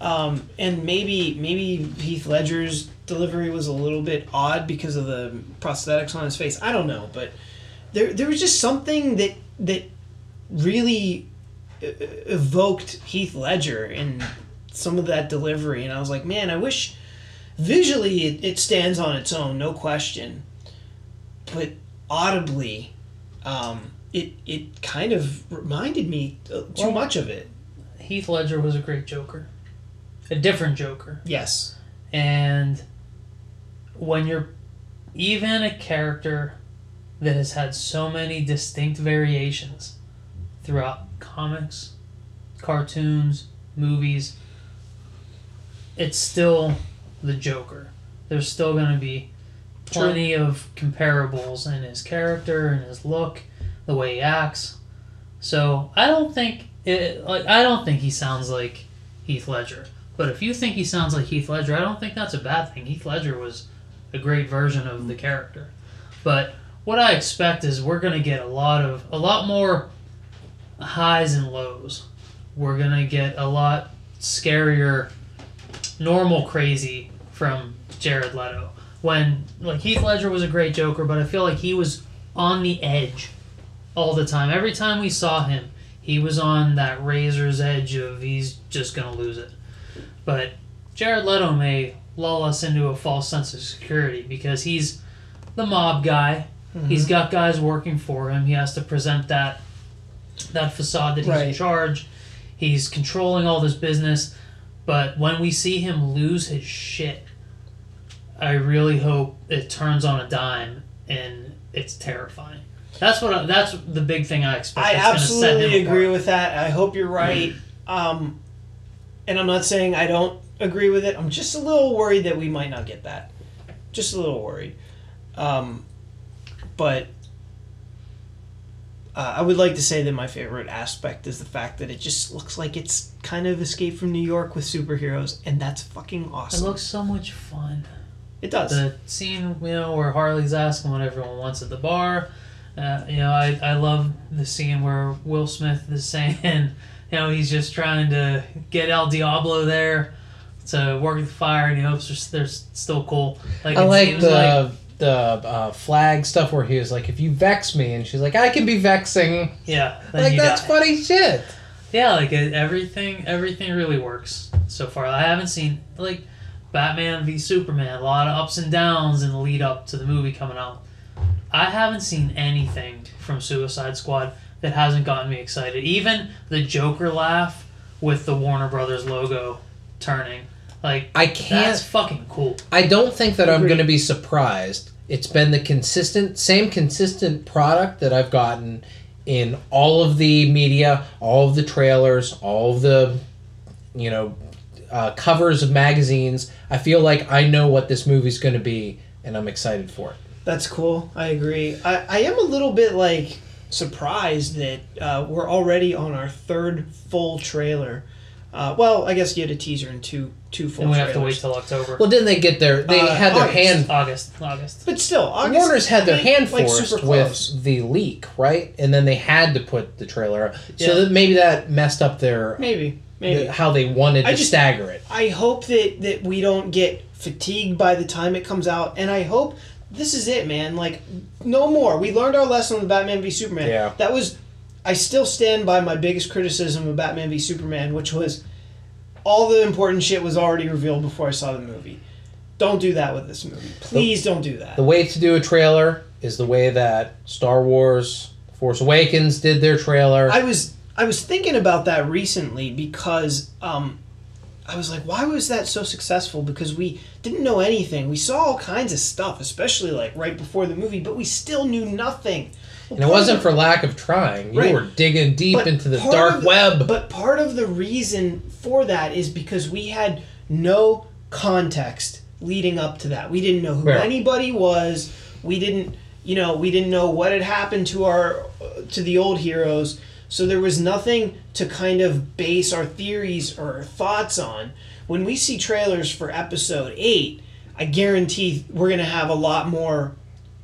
Um, and maybe maybe Heath Ledger's delivery was a little bit odd because of the prosthetics on his face. I don't know, but there there was just something that that really evoked Heath Ledger in some of that delivery, and I was like, man, I wish visually it, it stands on its own, no question, but audibly, um, it it kind of reminded me uh, too Well- much of it. Heath Ledger was a great Joker, a different Joker, Yes, and when you're even a character that has had so many distinct variations throughout comics, cartoons, movies, it's still the Joker. There's still going to be True. plenty of comparables in his character and his look, the way he acts. So I don't think it like I don't think he sounds like Heath Ledger. But if you think he sounds like Heath Ledger, I don't think that's a bad thing. Heath Ledger was a great version of the character. But what I expect is we're gonna get a lot of a lot more highs and lows. We're gonna get a lot scarier, normal crazy from Jared Leto. When like Heath Ledger was a great Joker, but I feel like he was on the edge all the time. Every time we saw him, he was on that razor's edge of he's just gonna lose it. But Jared Leto may lull us into a false sense of security because he's the mob guy He's mm-hmm. got guys working for him. He has to present that that facade that he's in charge. He's controlling all this business. But when we see him lose his shit, I really hope it turns on a dime and it's terrifying. That's what I, that's the big thing I expect. I that's gonna set him absolutely agree apart. with that. I hope you're right. Um, and I'm not saying I don't agree with it. I'm just a little worried that we might not get that. Just a little worried. Um, but uh, I would like to say that my favorite aspect is the fact that it just looks like it's kind of Escape from New York with superheroes, and that's fucking awesome. It awesome. looks so much fun. It does. the scene you know where Harley's asking what everyone wants at the bar. Uh, you know, I, I love the scene where Will Smith is *laughs* saying, you know, he's just trying to get El Diablo there to work with the fire, and he hopes they're, they're still cool. Like I it like seems the like the uh, flag stuff where he was like, "If you vex me," and she's like, "I can be vexing." yeah, Like that's die. funny shit. Yeah, like it, everything everything really works so far. I haven't seen like Batman v Superman, a lot of ups and downs in the lead up to the movie coming out. I haven't seen anything from Suicide Squad that hasn't gotten me excited. Even the Joker laugh with the Warner Brothers logo turning. Like I can't. That's fucking cool. I don't think that I'm going to be surprised. It's been the consistent, same consistent product that I've gotten in all of the media, all of the trailers, all of the, you know, uh, covers of magazines. I feel like I know what this movie's going to be, and I'm excited for it. That's cool. I agree. I, I am a little bit like surprised that uh, we're already on our third full trailer. Uh, well, I guess you had a teaser and two two full And we trailers. have to wait till October. Well, didn't they get their? They Uh, had their August. hand. August. August. but still, August, Warner's had their hand like, forced super with the leak, right? And then they had to put the trailer. up. So Yeah. that maybe that messed up their maybe maybe. the- how they wanted I to just- stagger it. I hope that that we don't get fatigued by the time it comes out, and I hope this is it, man. Like, no more. We learned our lesson with Batman v Superman. Yeah. That was. I still stand by my biggest criticism of Batman v Superman, which was all the important shit was already revealed before I saw the movie. Don't do that with this movie. Please don't do that. The way to do a trailer is the way that Star Wars Force Awakens did their trailer. I was I was thinking about that recently because um, I was like, why was that so successful? Because we didn't know anything. We saw all kinds of stuff, especially like right before the movie, but we still knew nothing. and it wasn't for lack of trying. You Right. were digging deep But into the dark of web. But part of the reason for that is because we had no context leading up to that. We didn't know who Yeah. anybody was. We didn't, you know, we didn't know what had happened to our to the old heroes. So there was nothing to kind of base our theories or our thoughts on. When we see trailers for episode 8, I guarantee we're going to have a lot more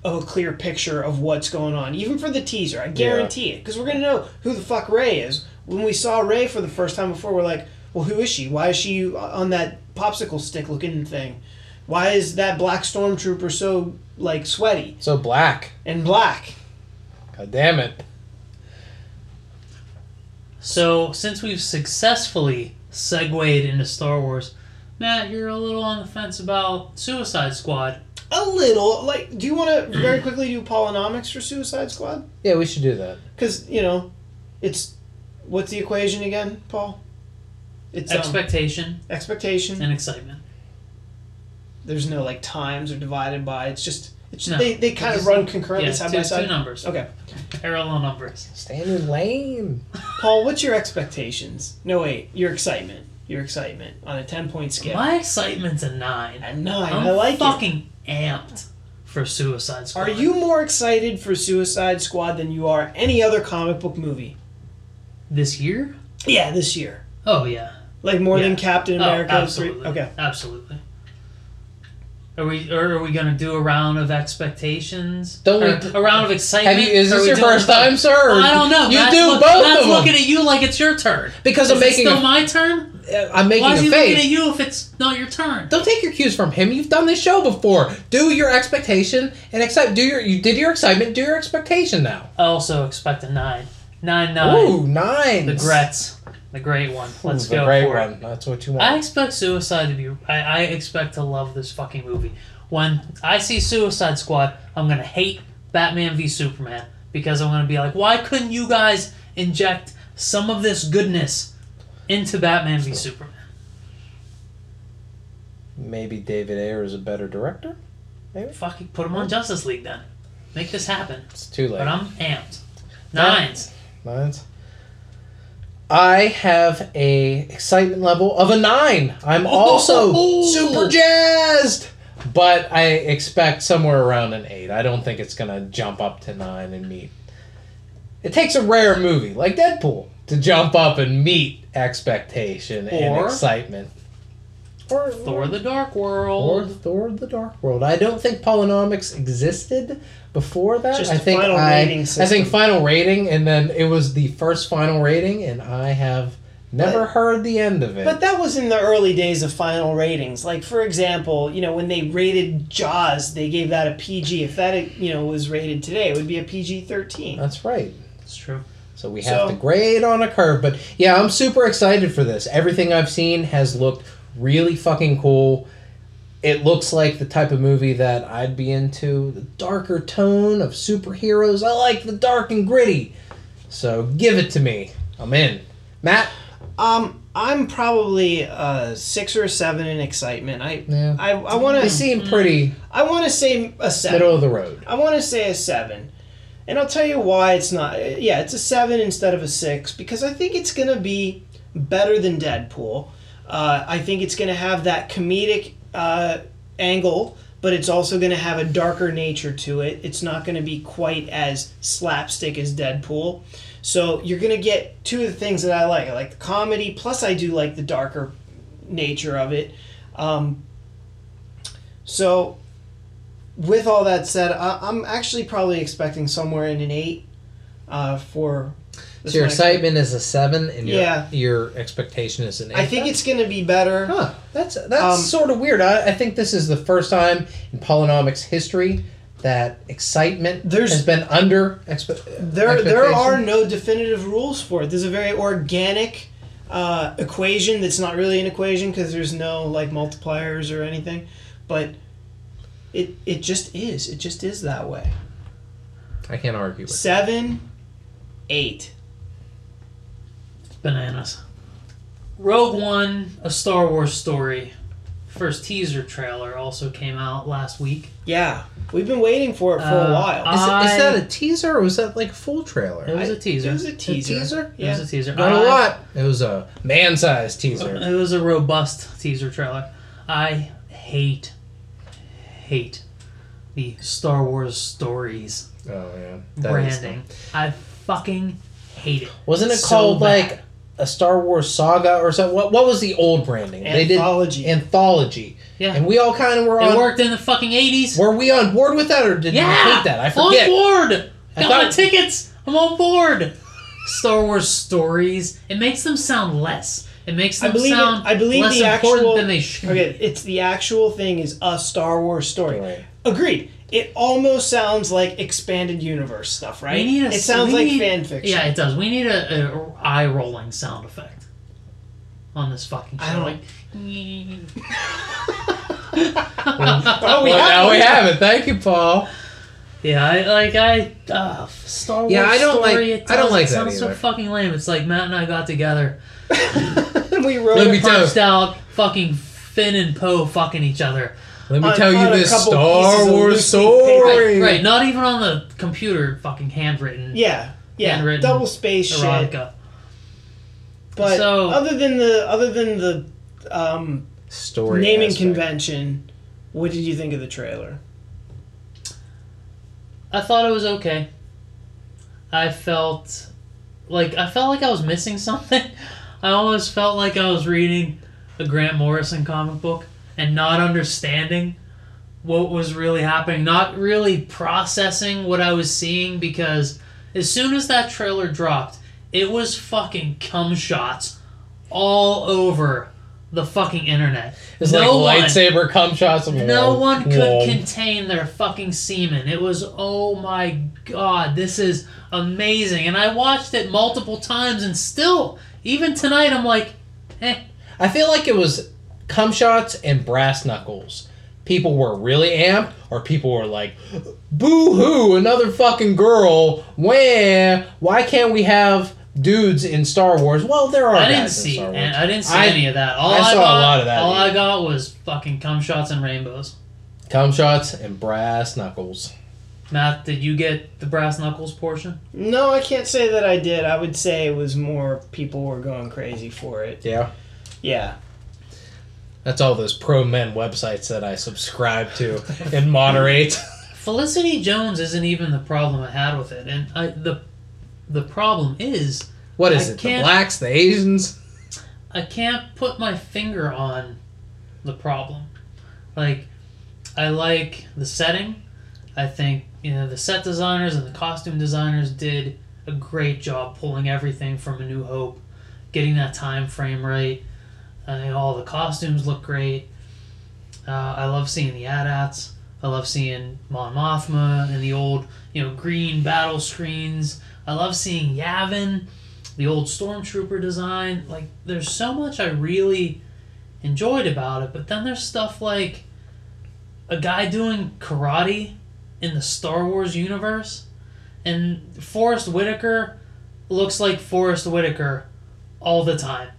of a clear picture of what's going on, even for the teaser. I guarantee it, because we're gonna know who the fuck Rey is. When we saw Rey for the first time before, we're like, well, who is she? Why is she on that popsicle stick looking thing? Why is that black stormtrooper so like sweaty so black. and black? God damn it. So, since we've successfully segued into Star Wars, Matt, you're a little on the fence about Suicide Squad. A little. Like, do you want to very quickly do Polynomics for Suicide Squad? Yeah, we should do that. Because you know, it's what's the equation again, Paul? It's um, Expectation expectation. and excitement. There's no like times or divided by. It's just it's No. they, they kind of run concurrently Yeah, side two, by two side. numbers. Okay, Parallel numbers. Stay in your lane. Paul, what's your expectations? No, wait, your excitement. Your excitement on a ten point scale. My excitement's a nine. A nine. I'm I like it. fucking amped for Suicide Squad. Are you more excited for Suicide Squad than you are any other comic book movie? this year? Yeah, this year. Oh yeah. Like more than Yeah. Captain Oh, America three. Okay. Absolutely. Are we or are we gonna do a round of expectations? Don't we Or a round of excitement? Have you, is this your first both? time, sir? I don't know. You Matt's do look- both Matt's of them. looking at you like it's your turn. because Is I'm it making still a, my turn? Uh, I'm making Why is a he looking at you if it's not your turn? Don't take your cues from him. You've done this show before. Do your expectation and excite. Do your you did your excitement. Do your expectation now. I also expect a nine. Nine nine. Ooh, nine. The Gretz. The great one. Hmm, Let's the go great for it. That's what you want. I expect Suicide to be. I, I expect to love this fucking movie. When I see Suicide Squad, I'm gonna hate Batman v Superman because I'm gonna be like, why couldn't you guys inject some of this goodness into Batman v Superman? Maybe David Ayer is a better director. Maybe. Fucking put him on Justice League then. Make this happen. It's too late. But I'm amped. Nines. Nines. I have a excitement level of a nine. I'm also Oh. *laughs* super jazzed, but I expect somewhere around an eight. I don't think it's gonna jump up to nine and meet. It takes a rare movie like Deadpool to jump up and meet expectation and excitement. Or Thor the Dark or World. Thor: The Dark World. I don't think Polynomics existed before that. Just I a think final I, rating I think final rating, and then it was the first final rating, and I have never But- heard the end of it. But that was in the early days of final ratings. Like for example, you know when they rated Jaws, they gave that a PG. If that you know was rated today, it would be a PG thirteen. That's right. That's true. So we have So- to grade on a curve. But yeah, I'm super excited for this. Everything I've seen has looked really fucking cool. It looks like the type of movie that I'd be into. The darker tone of superheroes. I like the dark and gritty. So give it to me. I'm in. Matt? Um, I'm probably a six or a seven in excitement. I Yeah. I, I want They to seem pretty I want to say a seven. middle of the road. I want to say a seven. And I'll tell you why it's not. Yeah, it's a seven instead of a six because I think it's going to be better than Deadpool. Uh, I think it's going to have that comedic uh, angle, but it's also going to have a darker nature to it. It's not going to be quite as slapstick as Deadpool. So you're going to get two of the things that I like. I like the comedy, plus I do like the darker nature of it. Um, so with all that said, I, I'm actually probably expecting somewhere in an eight uh, for. So your excitement is a seven, and your Yeah. your expectation is an eight. I think it's going to be better. Huh, that's that's Um, sort of weird. I, I think this is the first time in Polynomics history that excitement There's- has been under expe- There, there are no definitive rules for it. There's a very organic uh, equation that's not really an equation because there's no like multipliers or anything, but it it just is. It just is that way. I can't argue with. Seven, eight. Bananas. Rogue One, a Star Wars story. First teaser trailer also came out last week. Yeah, we've been waiting for it for Uh, a while. Is, it- is I- that a teaser or was that like a full trailer? It was a I- teaser. It was a teaser. teaser? It Yeah. was a teaser. Not a I- lot. It was a man-sized teaser. *laughs* It was a robust teaser trailer. I hate, hate the Star Wars stories oh yeah, That is branding. I fucking hate it. Wasn't it So called bad. like a Star Wars saga or something? What, what was the old branding? Anthology. They did anthology. Yeah. And we all kind of were It on. worked in the fucking 80s. Were we on board with that or did yeah! you hate that? I forget. On board! I Got my tickets! I'm on board! Star Wars stories. It makes them sound less. It makes I them believe it- sound I believe less the important actual- than they should. Okay, it's the actual thing is a Star Wars story. Right. Agreed. It almost sounds like expanded universe stuff, right? We need a, it sounds we like need- fan fiction. Yeah, it does. We need a, a eye rolling sound effect on this fucking show. I don't- like, *laughs* Oh, we well, now we have it. Thank you, Paul. yeah, I like I uh, Star Wars. Yeah, I don't like- story, it I don't like it that sounds so fucking lame. It's like Matt and I got together, and *laughs* we wrote Let me punched out fucking Finn and Poe fucking each other. Let me On- tell you this Star Wars loose leaf paper. story. Right, right. Not even on the computer, fucking handwritten. Yeah, yeah, Handwritten double space shit. erotica. But So- other than the other than the um, Story naming aspect. convention, what did you think of the trailer? I thought it was okay. I felt like I felt like I was missing *laughs* something. I almost felt like I was reading a Grant Morrison comic book and not understanding what was really happening, not really processing what I was seeing because as soon as that trailer dropped, it was fucking cum shots all over the fucking internet. It's no like one, lightsaber cum shots. no Whoa, one could whoa. contain their fucking semen. It was oh my god, this is amazing. And I watched it multiple times and still, even tonight I'm like, eh. I feel like it was cum shots and brass knuckles people were really amped or people were like, boo hoo, another fucking girl. Where? Why can't we have dudes in Star Wars? Well, there are. I didn't guys in see Star Wars. I didn't see I- any of that. All I I, saw a got, lot of that, All I got was fucking cum shots and rainbows. Cum shots and brass knuckles. Matt, did you get the brass knuckles portion? No, I can't say that I did. I would say it was more people were going crazy for it. Yeah. Yeah. That's all those pro men websites that I subscribe to and moderate. *laughs* Felicity Jones isn't even the problem I had with it, and I, the the problem is What is I it? The blacks, the Asians? I can't put my finger on the problem. Like, I like the setting. I think you know the set designers and the costume designers did a great job pulling everything from A New Hope, getting that time frame right. I think all the costumes look great. Uh, I love seeing the AT-ATs. I love seeing Mon Mothma and the old, you know, green battle screens. I love seeing Yavin, the old stormtrooper design. Like, there's so much I really enjoyed about it. But then there's stuff like a guy doing karate in the Star Wars universe, and Forest Whitaker looks like Forest Whitaker all the time.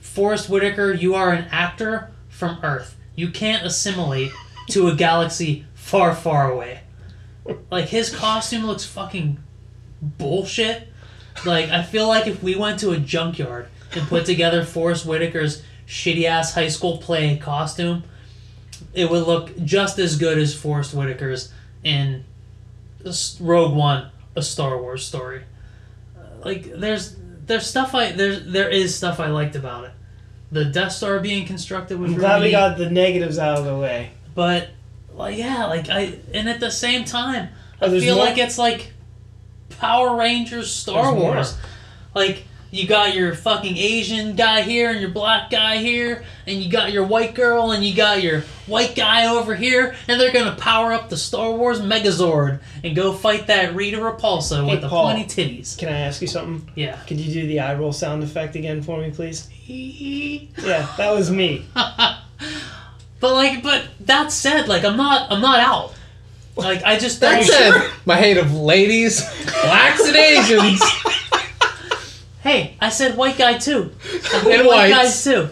Forest Whitaker, you are an actor from Earth. You can't assimilate to a galaxy far, far away. Like his costume looks fucking bullshit. Like I feel like if we went to a junkyard and put together Forest Whitaker's shitty ass high school play costume, it would look just as good as Forest Whitaker's in Rogue One, a Star Wars story. Like there's there's stuff I there's there is stuff I liked about it. The Death Star being constructed was I'm really glad we neat, got the negatives out of the way. but like yeah, like I and at the same time Oh, I feel more? like it's like Power Rangers Star There's more. Wars. Like you got your fucking Asian guy here and your black guy here, and you got your white girl and you got your white guy over here, and they're gonna power up the Star Wars Megazord and go fight that Rita Repulsa Hey, with the Paul. pointy titties. Can I ask you something? Yeah. Could you do the eye roll sound effect again for me, please? *laughs* Yeah, that was me. *laughs* But like, but that said, like I'm not, I'm not out. Like I just That don't- said, my hate of ladies, blacks, and Asians. *laughs* Hey, I said white guy too. *laughs* And white whites. guys too.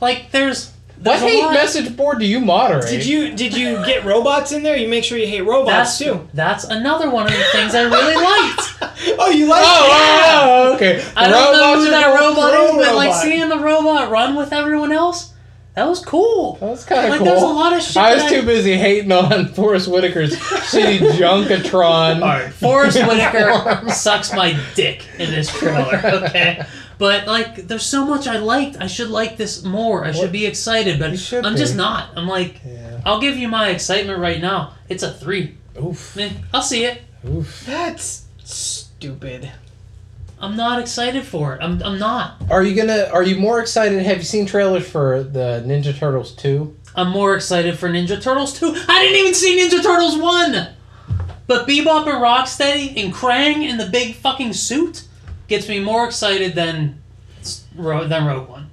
Like there's, What there's a hate lot- message board do you moderate? Did you did you get robots in there? You make sure you hate robots That's too. That's another one of the things I really *laughs* liked. Oh, you like? Oh, it? Oh, oh, okay. I don't know who that robot is, but like seeing the robot run with everyone else, that was cool. That's kind of Like cool. there's a lot of shit. I was that too busy hating on *laughs* Forest Whitaker's shitty Junkatron. All right, Forest *laughs* Whitaker sucks my dick in this trailer. *laughs* Okay, but like, there's so much I liked. I should like this more. I should be excited, but I'm be. just not. I'm like, Yeah. I'll give you my excitement right now. It's a three. Oof. Eh, I'll see it. Oof. That's stupid. I'm not excited for it. I'm, I'm not. Are you gonna? Are you more excited? Have you seen trailers for the Ninja Turtles two? I'm more excited for Ninja Turtles 2. I didn't even see Ninja Turtles 1! But Bebop and Rocksteady and Krang in the big fucking suit gets me more excited than Ro- than Rogue One.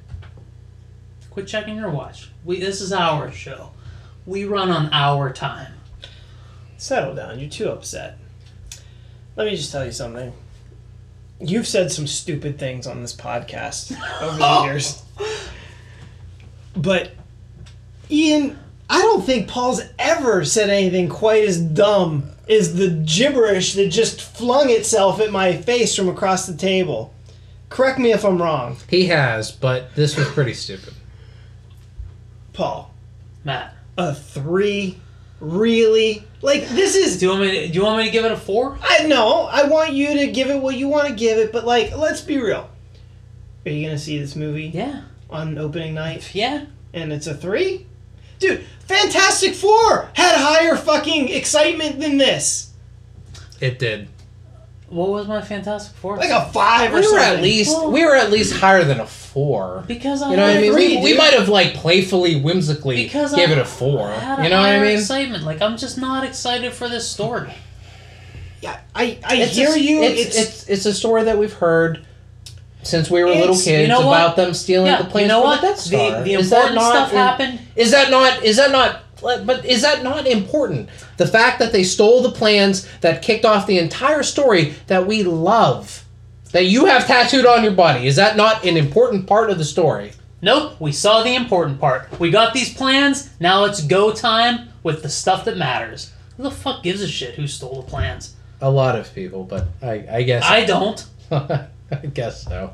Quit checking your watch. We this is our show. We run on our time. Settle down. You're too upset. Let me just tell you something. You've said some stupid things on this podcast *laughs* over the years. But Ian, I don't think Paul's ever said anything quite as dumb as the gibberish that just flung itself at my face from across the table. Correct me if I'm wrong, He has, but this was pretty stupid. Paul. Matt, A three? Really? Like this is do you want me? To, do you want me to give it a four? I know. I want you to give it what you want to give it, but like, let's be real. Are you gonna see this movie Yeah, on opening night? yeah. And it's a three, dude. Fantastic Four had higher fucking excitement than this. It did. What was my Fantastic Four? Like a five or We were something. at least Well- we were at least higher than a four. because I You know what I had mean? agree, We, we might have like playfully, whimsically because gave I, it a four. I had a You know what I mean? Excitement, like I'm just not excited for this story. Yeah, I I It's hear a, you. It's, It's, it's it's a story that we've heard since we were little kids you know about what? them stealing Yeah, the planes you know for what? the Death Star. The, the is that important not stuff in- happened. Is that not is that not But but is that not important? The fact that they stole the plans that kicked off the entire story that we love, that you have tattooed on your body, is that not an important part of the story? Nope, we saw the important part. We got these plans, now it's go time with the stuff that matters. Who the fuck gives a shit who stole the plans? A lot of people, but I, I guess I don't. *laughs* I guess so.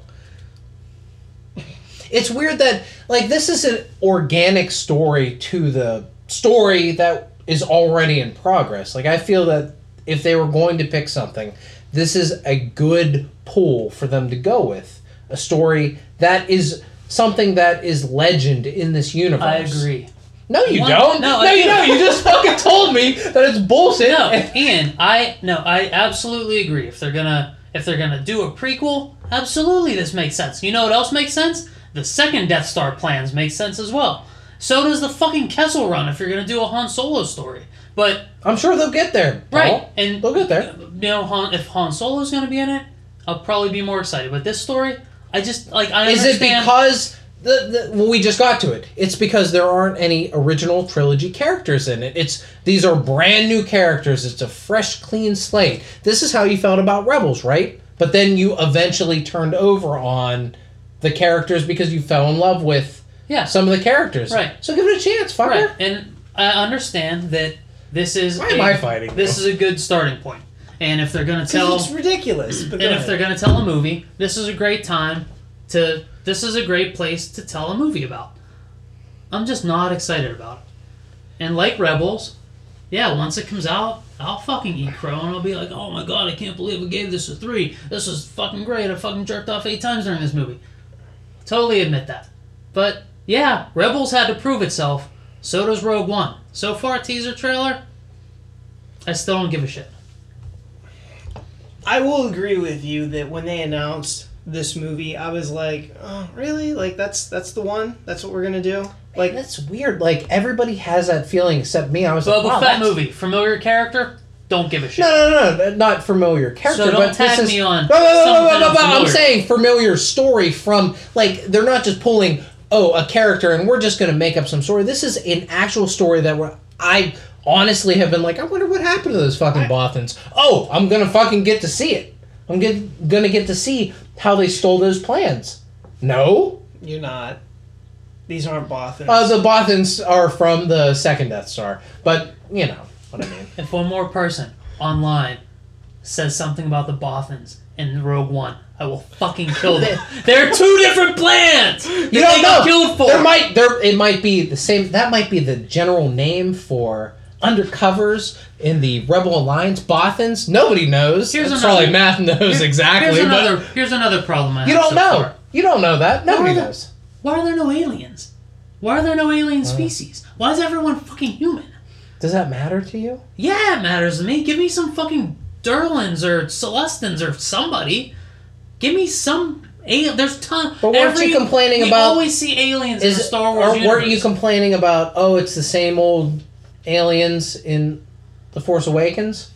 It's weird that like this is an organic story to the story that is already in progress. Like I feel that if they were going to pick something, this is a good pool for them to go with. A story that is something that is legend in this universe. I agree. No, you One- don't. no, No, you do. don't. You just fucking told me that it's bullshit. No, Ian, I no, I absolutely agree. If they're gonna if they're gonna do a prequel, absolutely this makes sense. You know what else makes sense? The second Death Star plans make sense as well. So does the fucking Kessel Run if you're gonna do a Han Solo story. But I'm sure they'll get there. Paul. right, and They'll get there. you know, Han, if Han Solo's gonna be in it, I'll probably be more excited. But this story, I just like I Is it because the, the well, we just got to it? It's because there aren't any original trilogy characters in it. It's these are brand new characters. It's a fresh, clean slate. This is how you felt about Rebels, right? But then you eventually turned over on the characters because you fell in love with yeah, some of the characters. Right. So give it a chance, fucker. Right, and I understand that this is Why am a- I fighting This is a good starting point. and if they're gonna tell, it's ridiculous. And if they're gonna tell a movie, this is a great time to. This is a great place to tell a movie about. I'm just not excited about it, and like Rebels, yeah, once it comes out, I'll fucking eat crow and I'll be like, oh my god, I can't believe I gave this a three. This is fucking great. I fucking jerked off eight times during this movie. Totally admit that. But yeah, Rebels had to prove itself. So does Rogue One. So far, teaser trailer, I still don't give a shit. I will agree with you that when they announced this movie, I was like, "Oh, really? Like that's that's the one? That's what we're gonna do?" Like Like, that's weird. Like everybody has that feeling except me. I was Boba like, wow, Fett that's- movie, familiar character, don't give a shit. No, no, no, no, not familiar character. So don't but tag this is, me on No, no, no, no, something no, no, no, I'm saying familiar story from like they're not just pulling oh a character and we're just gonna make up some story. This is an actual story that we're, I honestly have been like I wonder what happened to those fucking Bothans. Oh, I'm gonna fucking get to see it. I'm get, gonna get to see how they stole those plans. No, you're not. These aren't Bothans. uh, the Bothans are from the second Death Star, but you know what I mean. If one more person online says something about the Bothans in Rogue One, I will fucking *laughs* kill them. They're two different plans. You don't know. killed for. There might there it might be the same. That might be the general name for undercovers in the Rebel Alliance. Bothans. Nobody knows. Here's That's another- probably Math knows exactly. Here's but another. Here's another problem. I you have don't so know. far. You don't know that. Nobody are there- knows. Why are there no aliens? Why are there no alien species? Why is everyone fucking human? Does that matter to you? Yeah, it matters to me. Give me some fucking Durlans or Celestins or somebody. Give me some. al- There's ton. But weren't you complaining we about- always see aliens in Is the Star Wars or universe. weren't you complaining about? Oh, it's the same old aliens in the Force Awakens.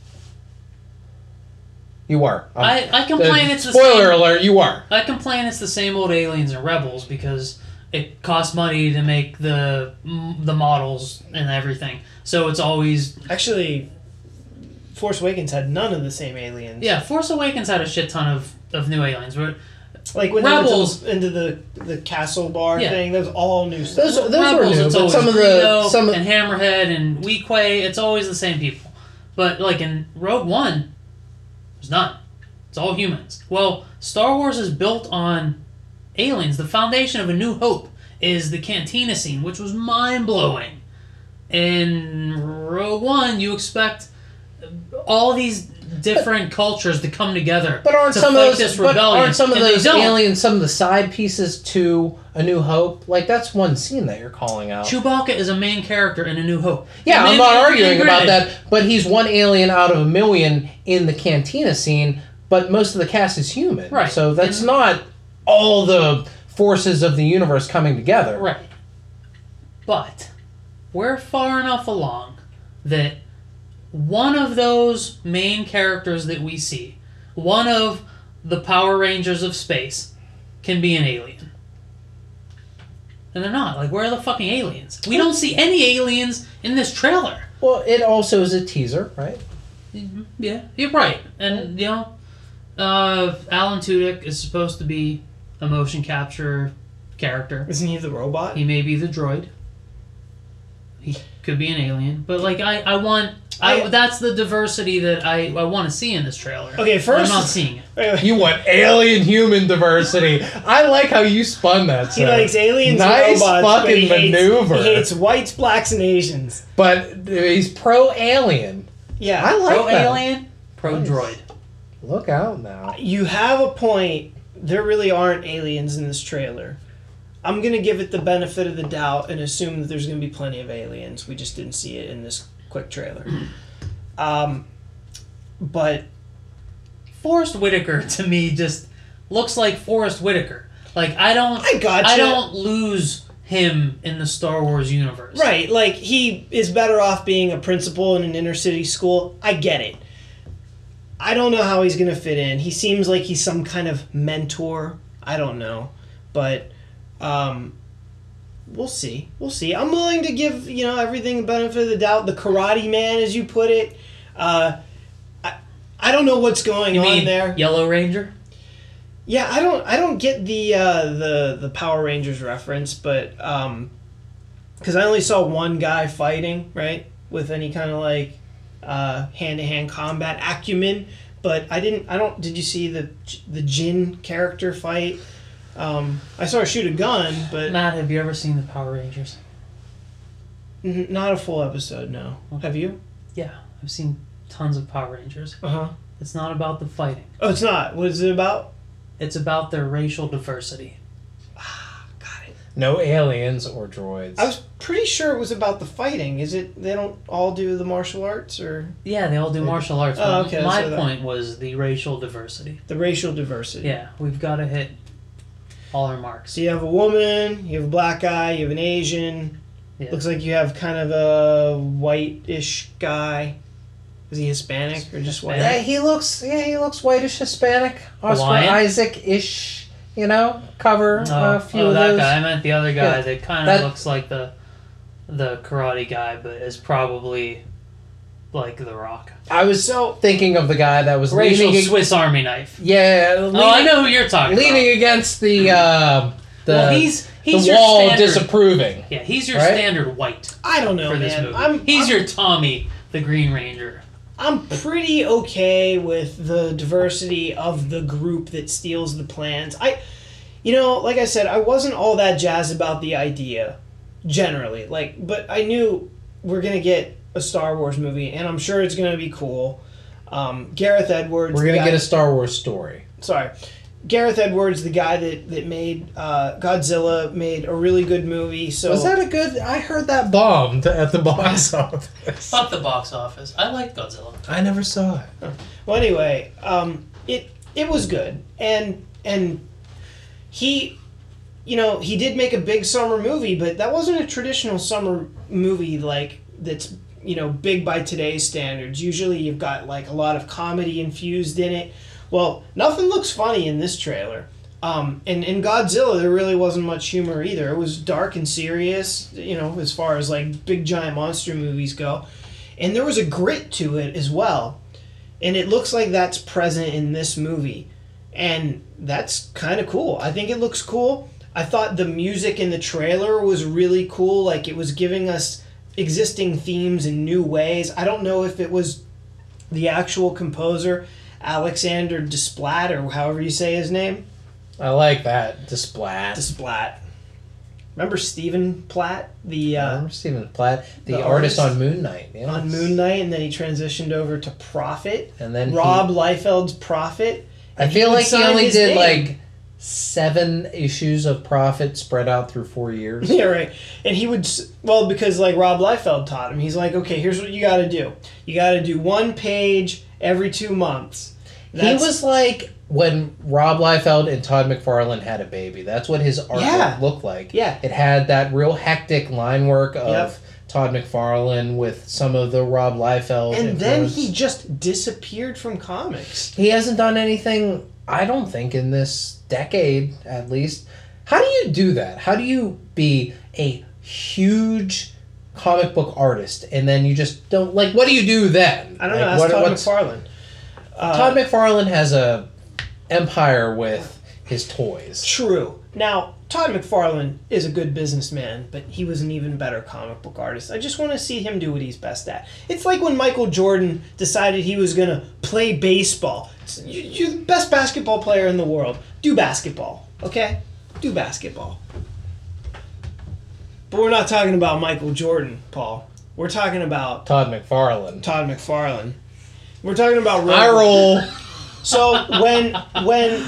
You are. I, I complain it's the spoiler same. alert. You are. I complain it's the same old aliens and rebels because it costs money to make the the models and everything. So it's always Actually, Force Awakens had none of the same aliens. yeah. Force Awakens had a shit ton of, of new aliens, but Like when Rebels- they went to the, into the the castle bar Yeah. thing, that was all new stuff. Those, those were rebels new, it's but always some of the some of, and Hammerhead and Weequay. It's always the same people. But like in Rogue One, there's none. It's all humans. Well, Star Wars is built on aliens. The foundation of A New Hope is the cantina scene, which was mind blowing. In Rogue One, you expect all these different cultures to come together But aren't to some fight of those but aren't some of and those aliens some of the side pieces to A New Hope? Like that's one scene that you're calling out. Chewbacca is a main character in A New Hope. yeah, I'm not arguing about that, but he's one alien out of a million in the cantina scene, but most of the cast is human. Right. So that's And- not all the forces of the universe coming together. Right. But we're far enough along that one of those main characters that we see, one of the Power Rangers of space, can be an alien. and they're not. Like, where are the fucking aliens? We don't see any aliens in this trailer. Well, it also is a teaser, right? Yeah, you're right. And you know, uh, Alan Tudyk is supposed to be a motion capture character. Isn't he the robot? He may be the droid. He could be an alien, but like I, I want. I, I- that's the diversity that I, I want to see in this trailer. Okay, first- I'm not seeing it. Wait, wait. You want alien human diversity. I like how you spun that. He sir. likes aliens Nice and robots, but fucking he hates, maneuver. He hates whites, blacks, and Asians. But uh, he's pro alien. Yeah. I like Pro that. alien, pro Nice. droid. Look out now. you have a point. There really aren't aliens in this trailer. I'm gonna give it the benefit of the doubt and assume that there's gonna be plenty of aliens. We just didn't see it in this quick trailer. *clears throat* Um, but Forest Whitaker to me just looks like Forest Whitaker. Like I don't, I gotcha. I don't lose him in the Star Wars universe. right, like he is better off being a principal in an inner city school. I get it. I don't know how he's gonna fit in. He seems like he's some kind of mentor. I don't know, but um, we'll see. We'll see. I'm willing to give you know everything the benefit of the doubt. The Karate Man, as you put it. Uh, I, I don't know what's going You on there. Yellow Ranger? Yeah, I don't I don't get the uh, the the Power Rangers reference, but um, because I only saw one guy fighting right with any kind of like hand to hand combat acumen, but I didn't I don't did you see the the Jyn character fight? Um, I saw her shoot a gun, but Matt, have you ever seen the Power Rangers? n- not a full episode. No, have you? Yeah, I've seen tons of Power Rangers. Uh huh. It's not about the fighting. Oh, it's not. What is it about? It's about their racial diversity. Ah, got it. No aliens or droids. I was pretty sure it was about the fighting. Is it? They don't all do the martial arts or Yeah, they all do martial arts. Oh, but okay, My so that- point was the racial diversity. the racial diversity. Yeah, we've got to hit all our marks. So you have a woman, you have a black guy, you have an Asian. Yeah. Looks like you have kind of a white-ish guy. Is he Hispanic or just white? yeah, he looks. Yeah, he looks whitish Hispanic. Oscar Isaac ish. You know, cover Oh, uh, a few oh, of that those. guy. I meant the other guy Yeah, that kind that- of looks like the the karate guy, but is probably like The Rock. I was So thinking of the guy that was Racial leaning. ag- Swiss Army knife. yeah, leaning, oh, I know who you're talking leaning about. against the uh, the well, he's he's the your wall, standard. disapproving. yeah, he's your Right? standard white I don't know, for this man. movie. I'm he's I'm, your Tommy, the Green Ranger. I'm pretty okay with the diversity of the group that steals the plans. I, you know, like I said, I wasn't all that jazzed about the idea, generally. Like, but I knew we're gonna get a Star Wars movie, and I'm sure it's gonna be cool. Um, Gareth Edwards. We're gonna get a Star Wars story. sorry. Gareth Edwards, the guy that, that made uh, Godzilla, made a really good movie. So Was that a good? I heard that bombed at the box *laughs* office. Fuck the box office. I like Godzilla. I never saw it. Well, anyway, um, it it was good, and and he, you know, he did make a big summer movie, but that wasn't a traditional summer movie like that's you know big by today's standards. Usually, you've got like a lot of comedy infused in it. Well, nothing looks funny in this trailer. Um, and in Godzilla, there really wasn't much humor either. It was dark and serious, you know, as far as like big giant monster movies go. And there was a grit to it as well and it looks like that's present in this movie and that's kind of cool i think it looks cool i thought the music in the trailer was really cool like it was giving us existing themes in new ways i don't know if it was the actual composer alexander desplat or however you say his name I like that. Desplat. desplat remember stephen platt the uh, Remember Stephen Platt, the, the artist, artist on Moon Knight. yes. on moon knight and then he transitioned over to prophet And then rob he- liefeld's prophet I feel would like he only did name. like seven issues of Prophet spread out through four *laughs* years. Yeah, right. And he would, well, because like Rob Liefeld taught him, he's like, okay, here's what you got to do. You got to do one page every two months. That's- he was like when Rob Liefeld and Todd McFarlane had a baby. That's what his artwork Yeah. looked like. Yeah. It had that real hectic line work of Yep. Todd McFarlane with some of the Rob Liefeld. and then he just disappeared from comics. He hasn't done anything, I don't think, in this decade at least. How do you do that? How do you be a huge comic book artist and then you just don't like? What do you do then? I don't Like, know. That's what- Todd what's- McFarlane. Uh, Todd McFarlane has a empire with his toys. True. Now, Todd McFarlane is a good businessman, but he was an even better comic book artist. I just want to see him do what he's best at. It's like when Michael Jordan decided he was going to play baseball. You- You're the best basketball player in the world. Do basketball, okay? Do basketball. But we're not talking about Michael Jordan, Paul. We're talking about Todd McFarlane. Todd McFarlane. We're talking about Rogue I roll. So when when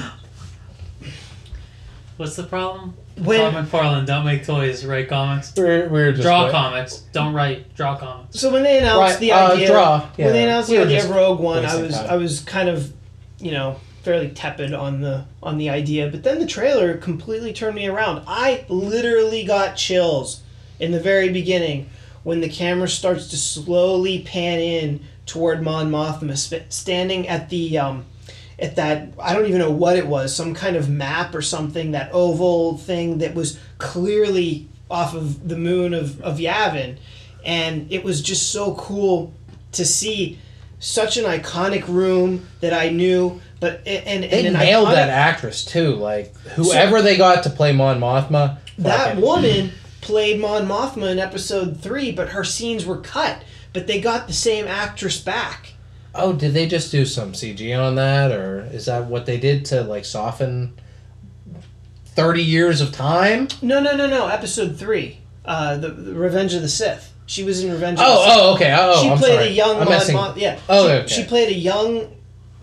What's the problem? when Todd McFarlane, don't make toys, write comics. We're, we're just Draw wait- comics, don't write, draw comics. So when they announced Right, the uh, idea, draw, yeah. when they announced We the idea of Rogue One, I was time. I was kind of, you know, fairly tepid on the on the idea. But then the trailer completely turned me around. I literally got chills in the very beginning when the camera starts to slowly pan in toward Mon Mothma standing at the um, at that I don't even know what it was, some kind of map or something, that oval thing that was clearly off of the moon of, of Yavin. And it was just so cool to see such an iconic room that I knew, but and, and They an nailed iconic, that actress too. Like whoever they got to play Mon Mothma. that fucking- woman played Mon Mothma in episode three, but her scenes were cut. But they got the same actress back. Oh, did they just do some CG on that, or is that what they did to like soften thirty years of time? No, no, no, no. Episode three, uh, the, the Revenge of the Sith. She was in Revenge. of the Oh, Sith. oh, okay. Oh, she I'm played sorry. a young I'm Mon messing- Mothma. Yeah. Oh, she, okay. she played a young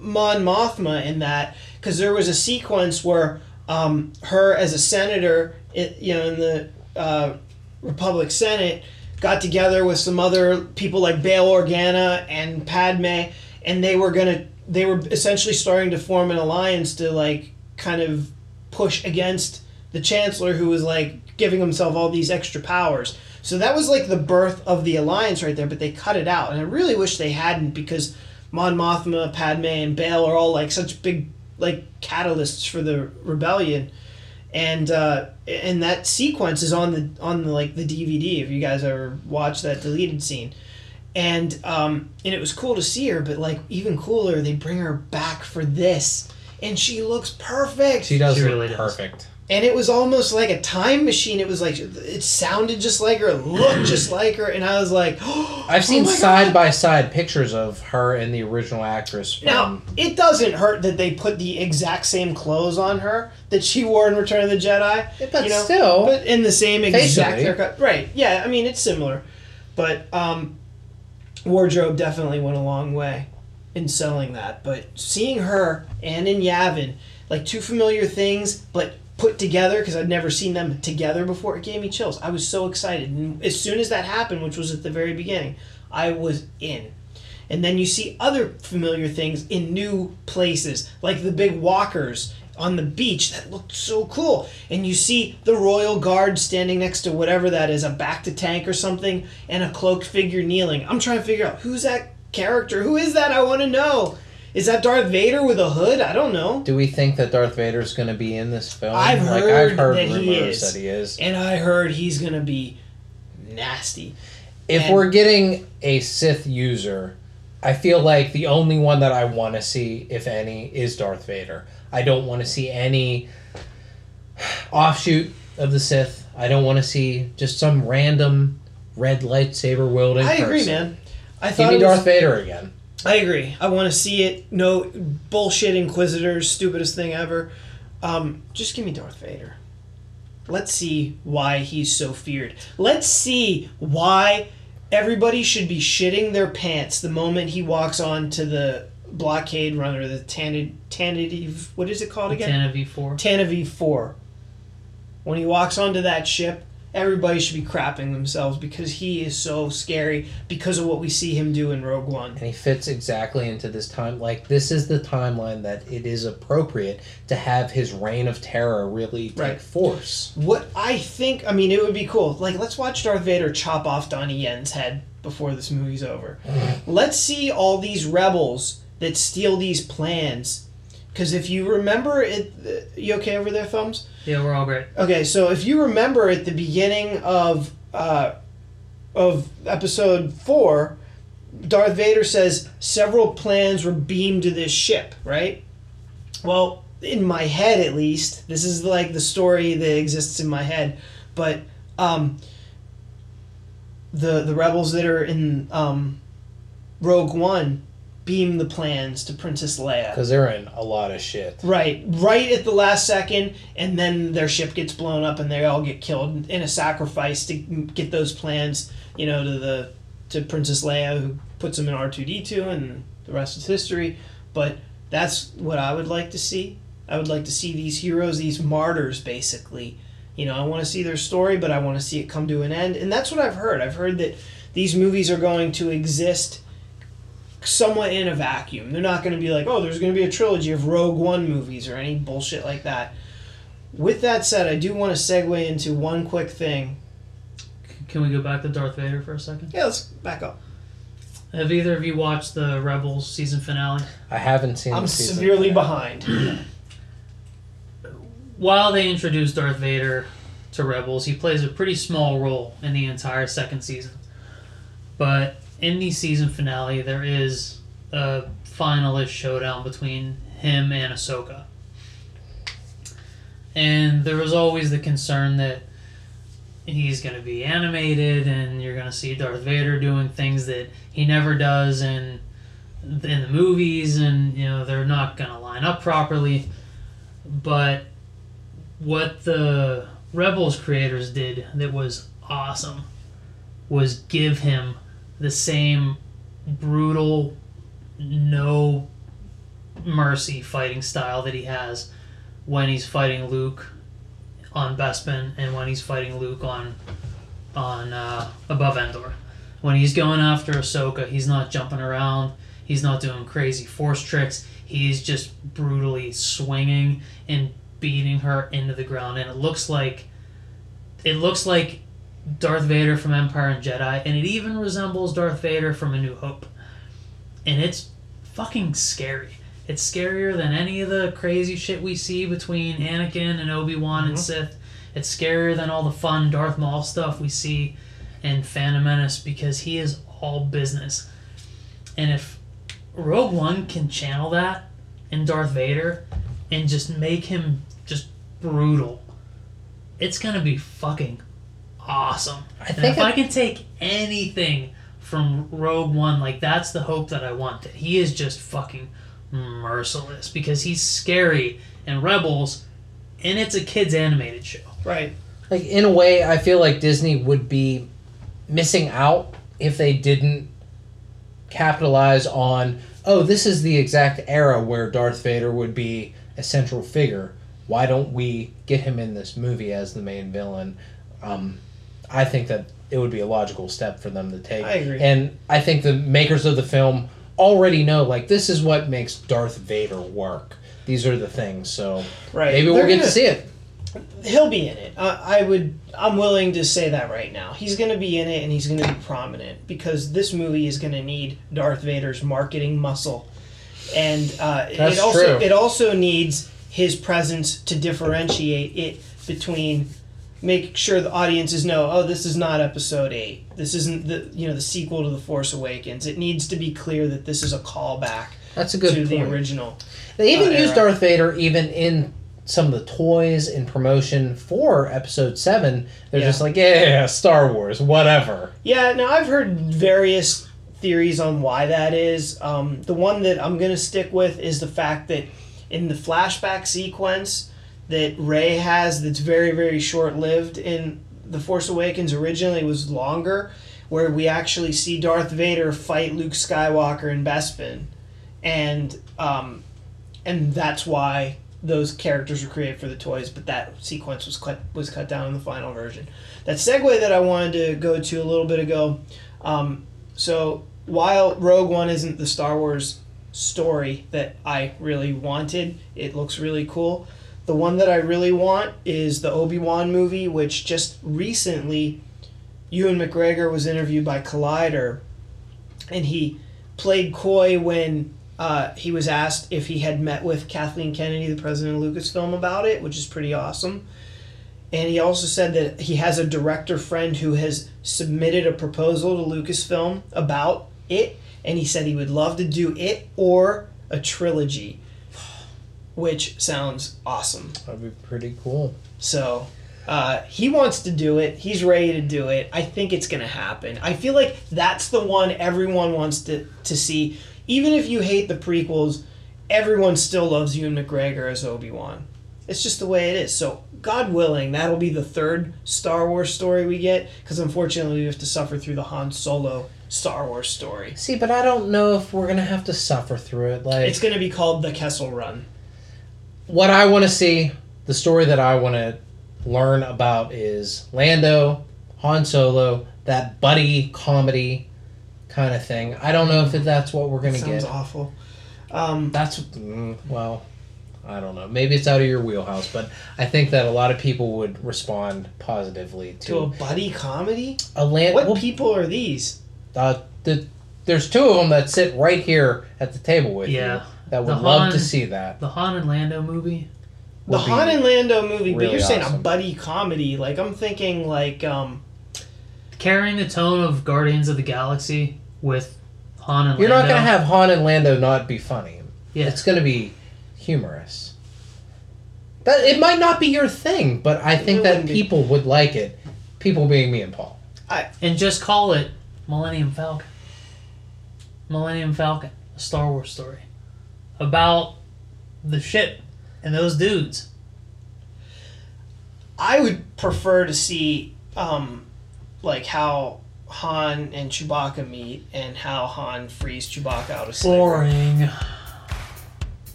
Mon Mothma in that because there was a sequence where um, her as a senator, it, you know, in the uh, Republic Senate, got together with some other people like Bail Organa and Padme, and they were gonna. They were essentially starting to form an alliance to like kind of push against the chancellor who was like giving himself all these extra powers. So that was like the birth of the alliance right there, but they cut it out. And I really wish they hadn't because Mon Mothma, Padme, and Bail are all like such big like catalysts for the rebellion. And uh, and that sequence is on the on the like the DVD if you guys ever watched that deleted scene. And um, and it was cool to see her, but like even cooler, they bring her back for this, and she looks perfect She does She look really does. perfect. And it was almost like a time machine. It was like it sounded just like her, looked *clears throat* just like her, and I was like, *gasps* I've seen oh my side God. by side pictures of her and the original actress. From, Now it doesn't hurt that they put the exact same clothes on her that she wore in Return of the Jedi. but you know, still, but in the same exact Facially. haircut. Right? Yeah, I mean it's similar, but um, wardrobe definitely went a long way in selling that. But seeing her and in Yavin, like two familiar things, but put together because I'd never seen them together before, it gave me chills. I was so excited, and as soon as that happened, which was at the very beginning, I was in. And then you see other familiar things in new places, like the big walkers on the beach that looked so cool. And you see the royal guard standing next to whatever that is, a back to tank or something, and a cloaked figure kneeling. I'm trying to figure out who's that character? Who is that? I want to know. Is that Darth Vader with a hood? I don't know. do we think that Darth Vader is going to be in this film? I've like, heard I've heard that rumors he is. that he is. And I heard he's going to be nasty. If And- we're getting a Sith user, I feel like the only one that I want to see, if any, is Darth Vader. I don't want to see any offshoot of the Sith. I don't want to see just some random red lightsaber wielding. I agree, person. man. I Give thought me it was- Darth Vader again. I agree. I want to see it. No bullshit Inquisitors, stupidest thing ever. Um, just give me Darth Vader. Let's see why he's so feared. Let's see why everybody should be shitting their pants the moment he walks on to the blockade runner, the Tanid. What is it called again? Tana V4. Tanavi 4. When he walks onto that ship, everybody should be crapping themselves because he is so scary because of what we see him do in Rogue One. and he fits exactly into this time like this is the timeline that it is appropriate to have his reign of terror really take Right. force What I think, I mean, it would be cool. Like, let's watch Darth Vader chop off Donnie Yen's head before this movie's over. *laughs* let's see all these rebels that steal these plans Because if you remember it, uh, you okay over there, thumbs? Yeah, we're all great. Okay, so if you remember at the beginning of uh, of episode four, Darth Vader says several plans were beamed to this ship, right? Well, in my head at least, this is like the story that exists in my head, but um, the the rebels that are in um, Rogue One beam the plans to Princess Leia. Because they're in a lot of shit. Right, right at the last second, and then their ship gets blown up, and they all get killed in a sacrifice to get those plans, you know, to the to Princess Leia, who puts them in R two D two, and the rest is history. But that's what I would like to see. I would like to see these heroes, these martyrs, basically. You know, I want to see their story, but I want to see it come to an end, and that's what I've heard. I've heard that these movies are going to exist somewhat in a vacuum. They're not going to be like, oh, there's going to be a trilogy of Rogue One movies or any bullshit like that. With that said, I do want to segue into one quick thing. Can we go back to Darth Vader for a second? Yeah, let's back up. Have either of you watched the Rebels season finale? I haven't seen. I'm the season. severely behind. *clears throat* While they introduce Darth Vader to Rebels, he plays a pretty small role in the entire second season. But in the season finale, there is a finalist showdown between him and Ahsoka. And there was always the concern that he's going to be animated and you're going to see Darth Vader doing things that he never does in in the movies and you know they're not going to line up properly but what the Rebels creators did that was awesome was give him the same brutal, no mercy fighting style that he has when he's fighting Luke on Bespin and when he's fighting Luke on on uh, above Endor. When he's going after Ahsoka, he's not jumping around. He's not doing crazy force tricks. He's just brutally swinging and beating her into the ground, and it looks like it looks like Darth Vader from Empire and Jedi, and it even resembles Darth Vader from A New Hope. And it's fucking scary. It's scarier than any of the crazy shit we see between Anakin and Obi Wan Mhm. and Sith. It's scarier than all the fun Darth Maul stuff we see in Phantom Menace because he is all business. And if Rogue One can channel that in Darth Vader and just make him just brutal, it's gonna be fucking awesome. I And think if I I- can take anything from Rogue One, like that's the hope that I want. That he is just fucking merciless because he's scary and Rebels, and it's a kids animated show. right. like in a way i feel like disney would be missing out if they didn't capitalize on oh this is the exact era where darth vader would be a central figure why don't we get him in this movie as the main villain um, i think that it would be a logical step for them to take I agree. and i think the makers of the film already know like this is what makes darth vader work these are the things so Right. maybe we'll They're get gonna- to see it He'll be in it. I, I would. I'm willing to say that right now. He's going to be in it, and he's going to be prominent because this movie is going to need Darth Vader's marketing muscle, and uh, it also true. it also needs his presence to differentiate it between make sure the audiences know oh this is not episode 8 this isn't the you know the sequel to the force awakens it needs to be clear that this is a callback that's a good to point. the original They even uh, used era. Darth Vader even in some of the toys in promotion for Episode Seven. They're Yeah. just like, yeah, Star Wars, whatever. Yeah, now I've heard various theories on why that is. Um, the one that I'm gonna stick with is the fact that in the flashback sequence that Rey has, that's very very short lived in the Force Awakens. Originally was longer, where we actually see Darth Vader fight Luke Skywalker in Bespin, and um, and that's why those characters were created for the toys. But that sequence was cut was cut down in the final version that segue that I wanted to go to a little bit ago. Um, so while Rogue One isn't the Star Wars story that I really wanted, it looks really cool. The one that I really want is the Obi Wan movie, which just recently, Ewan McGregor was interviewed by Collider, and he played coy when uh, he was asked if he had met with Kathleen Kennedy, the president of Lucasfilm, about it, which is pretty awesome. And he also said that he has a director friend who has submitted a proposal to Lucasfilm about it, and he said he would love to do it or a trilogy, which sounds awesome. That'd be pretty cool. So uh, he wants to do it. He's ready to do it. I think it's going to happen. I feel like that's the one everyone wants to, to see. Even if you hate the prequels, everyone still loves Ewan McGregor as Obi Wan. It's just the way it is. So, God willing, that'll be the third Star Wars story we get, because unfortunately, we have to suffer through the Han Solo Star Wars story. See, but I don't know if we're gonna have to suffer through it. Like, It's going to be called the Kessel Run. What I want to see, the story that I want to learn about is Lando, Han Solo, that buddy comedy kind of thing. I don't know if that's what we're gonna get. Sounds get. awful. Um, That's mm, well, I don't know. Maybe it's out of your wheelhouse, but I think that a lot of people would respond positively to a buddy comedy? a land. What well, people are these? uh, the, there's two of them that sit right here at the table with you. Yeah. you that would The love Han- to see that. The Han and Lando movie. The Han and Lando movie, but you're saying a buddy comedy. Like, I'm thinking, like, um, Carrying the tone of Guardians of the Galaxy with Han and Lando. You're Lando. not gonna have Han and Lando not be funny. Yeah. It's gonna be humorous. That it might not be your thing, but I think It that wouldn't be. people would like it. People being me and Paul. I, and just call it Millennium Falcon. Millennium Falcon, a Star Wars story about the ship and those dudes. I would prefer to see, um, like, how Han and Chewbacca meet and how Han frees Chewbacca out of slavery. Boring.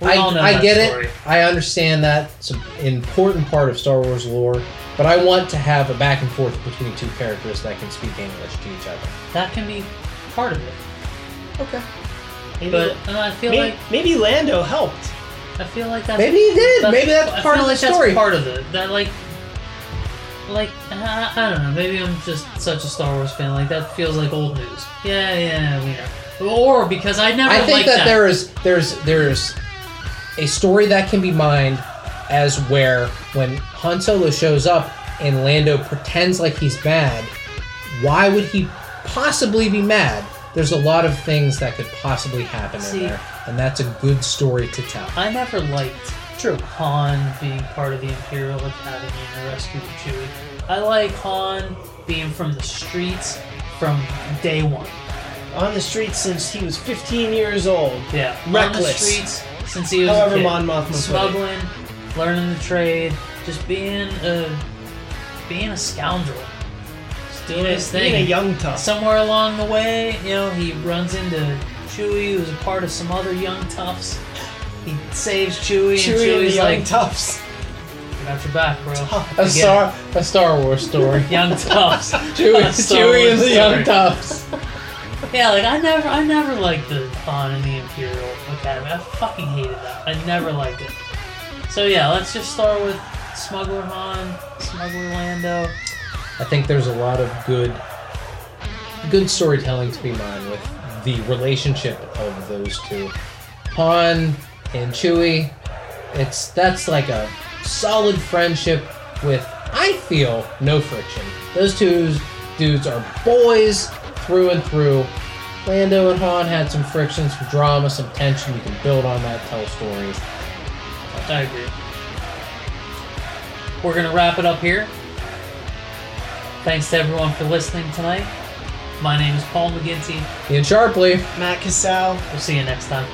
I, I get story. it. I understand that it's an important part of Star Wars lore, but I want to have a back and forth between two characters that can speak English to each other. That can be part of it. Okay. Maybe, But uh, I feel maybe, like maybe Lando helped. I feel like that's Maybe he did. That's, Maybe that's I part of like the story. That's part of it. That like, like I, I don't know. Maybe I'm just such a Star Wars fan. Like that feels like old news. Yeah, yeah, we know. Or because I never I think that, that. there is there's there's a story that can be mined as where when Han Solo shows up and Lando pretends like he's mad, why would he possibly be mad? There's a lot of things that could possibly happen See- in there, and that's a good story to tell. I never liked True. Han being part of the Imperial Academy and rescuing Chewie. I like Han being from the streets from day one. On the streets since he was 15 years old. Yeah, on the Reckless. streets since he was However a kid. Mon Mothma put smuggling, learning the trade, just being a being a scoundrel, just doing Being a, his being a young tough. Somewhere along the way, you know, he runs into Chewie, who's a part of some other young toughs. He saves Chewie, Chewie and and the Chewie's young like, toughs. "I got your back, bro." A Star a Star Wars story. *laughs* young toughs. *laughs* Chewie, Chewie Wars is the young story. toughs. *laughs* Yeah, like I never, I never liked the Han and the Imperial Academy. I fucking hated that. I never liked it. So yeah, let's just start with Smuggler Han, Smuggler Lando. I think there's a lot of good good storytelling to be mined with the relationship of those two. Han and Chewie, it's that's like a solid friendship with I feel no friction. Those two dudes are boys through and through. Lando and Han had some friction, some drama, some tension. You can build on that, tell stories. I agree. We're gonna wrap it up here. Thanks to everyone for listening tonight. My name is Paul McGinty. Ian Sharpley. Matt Casal. We'll see you next time.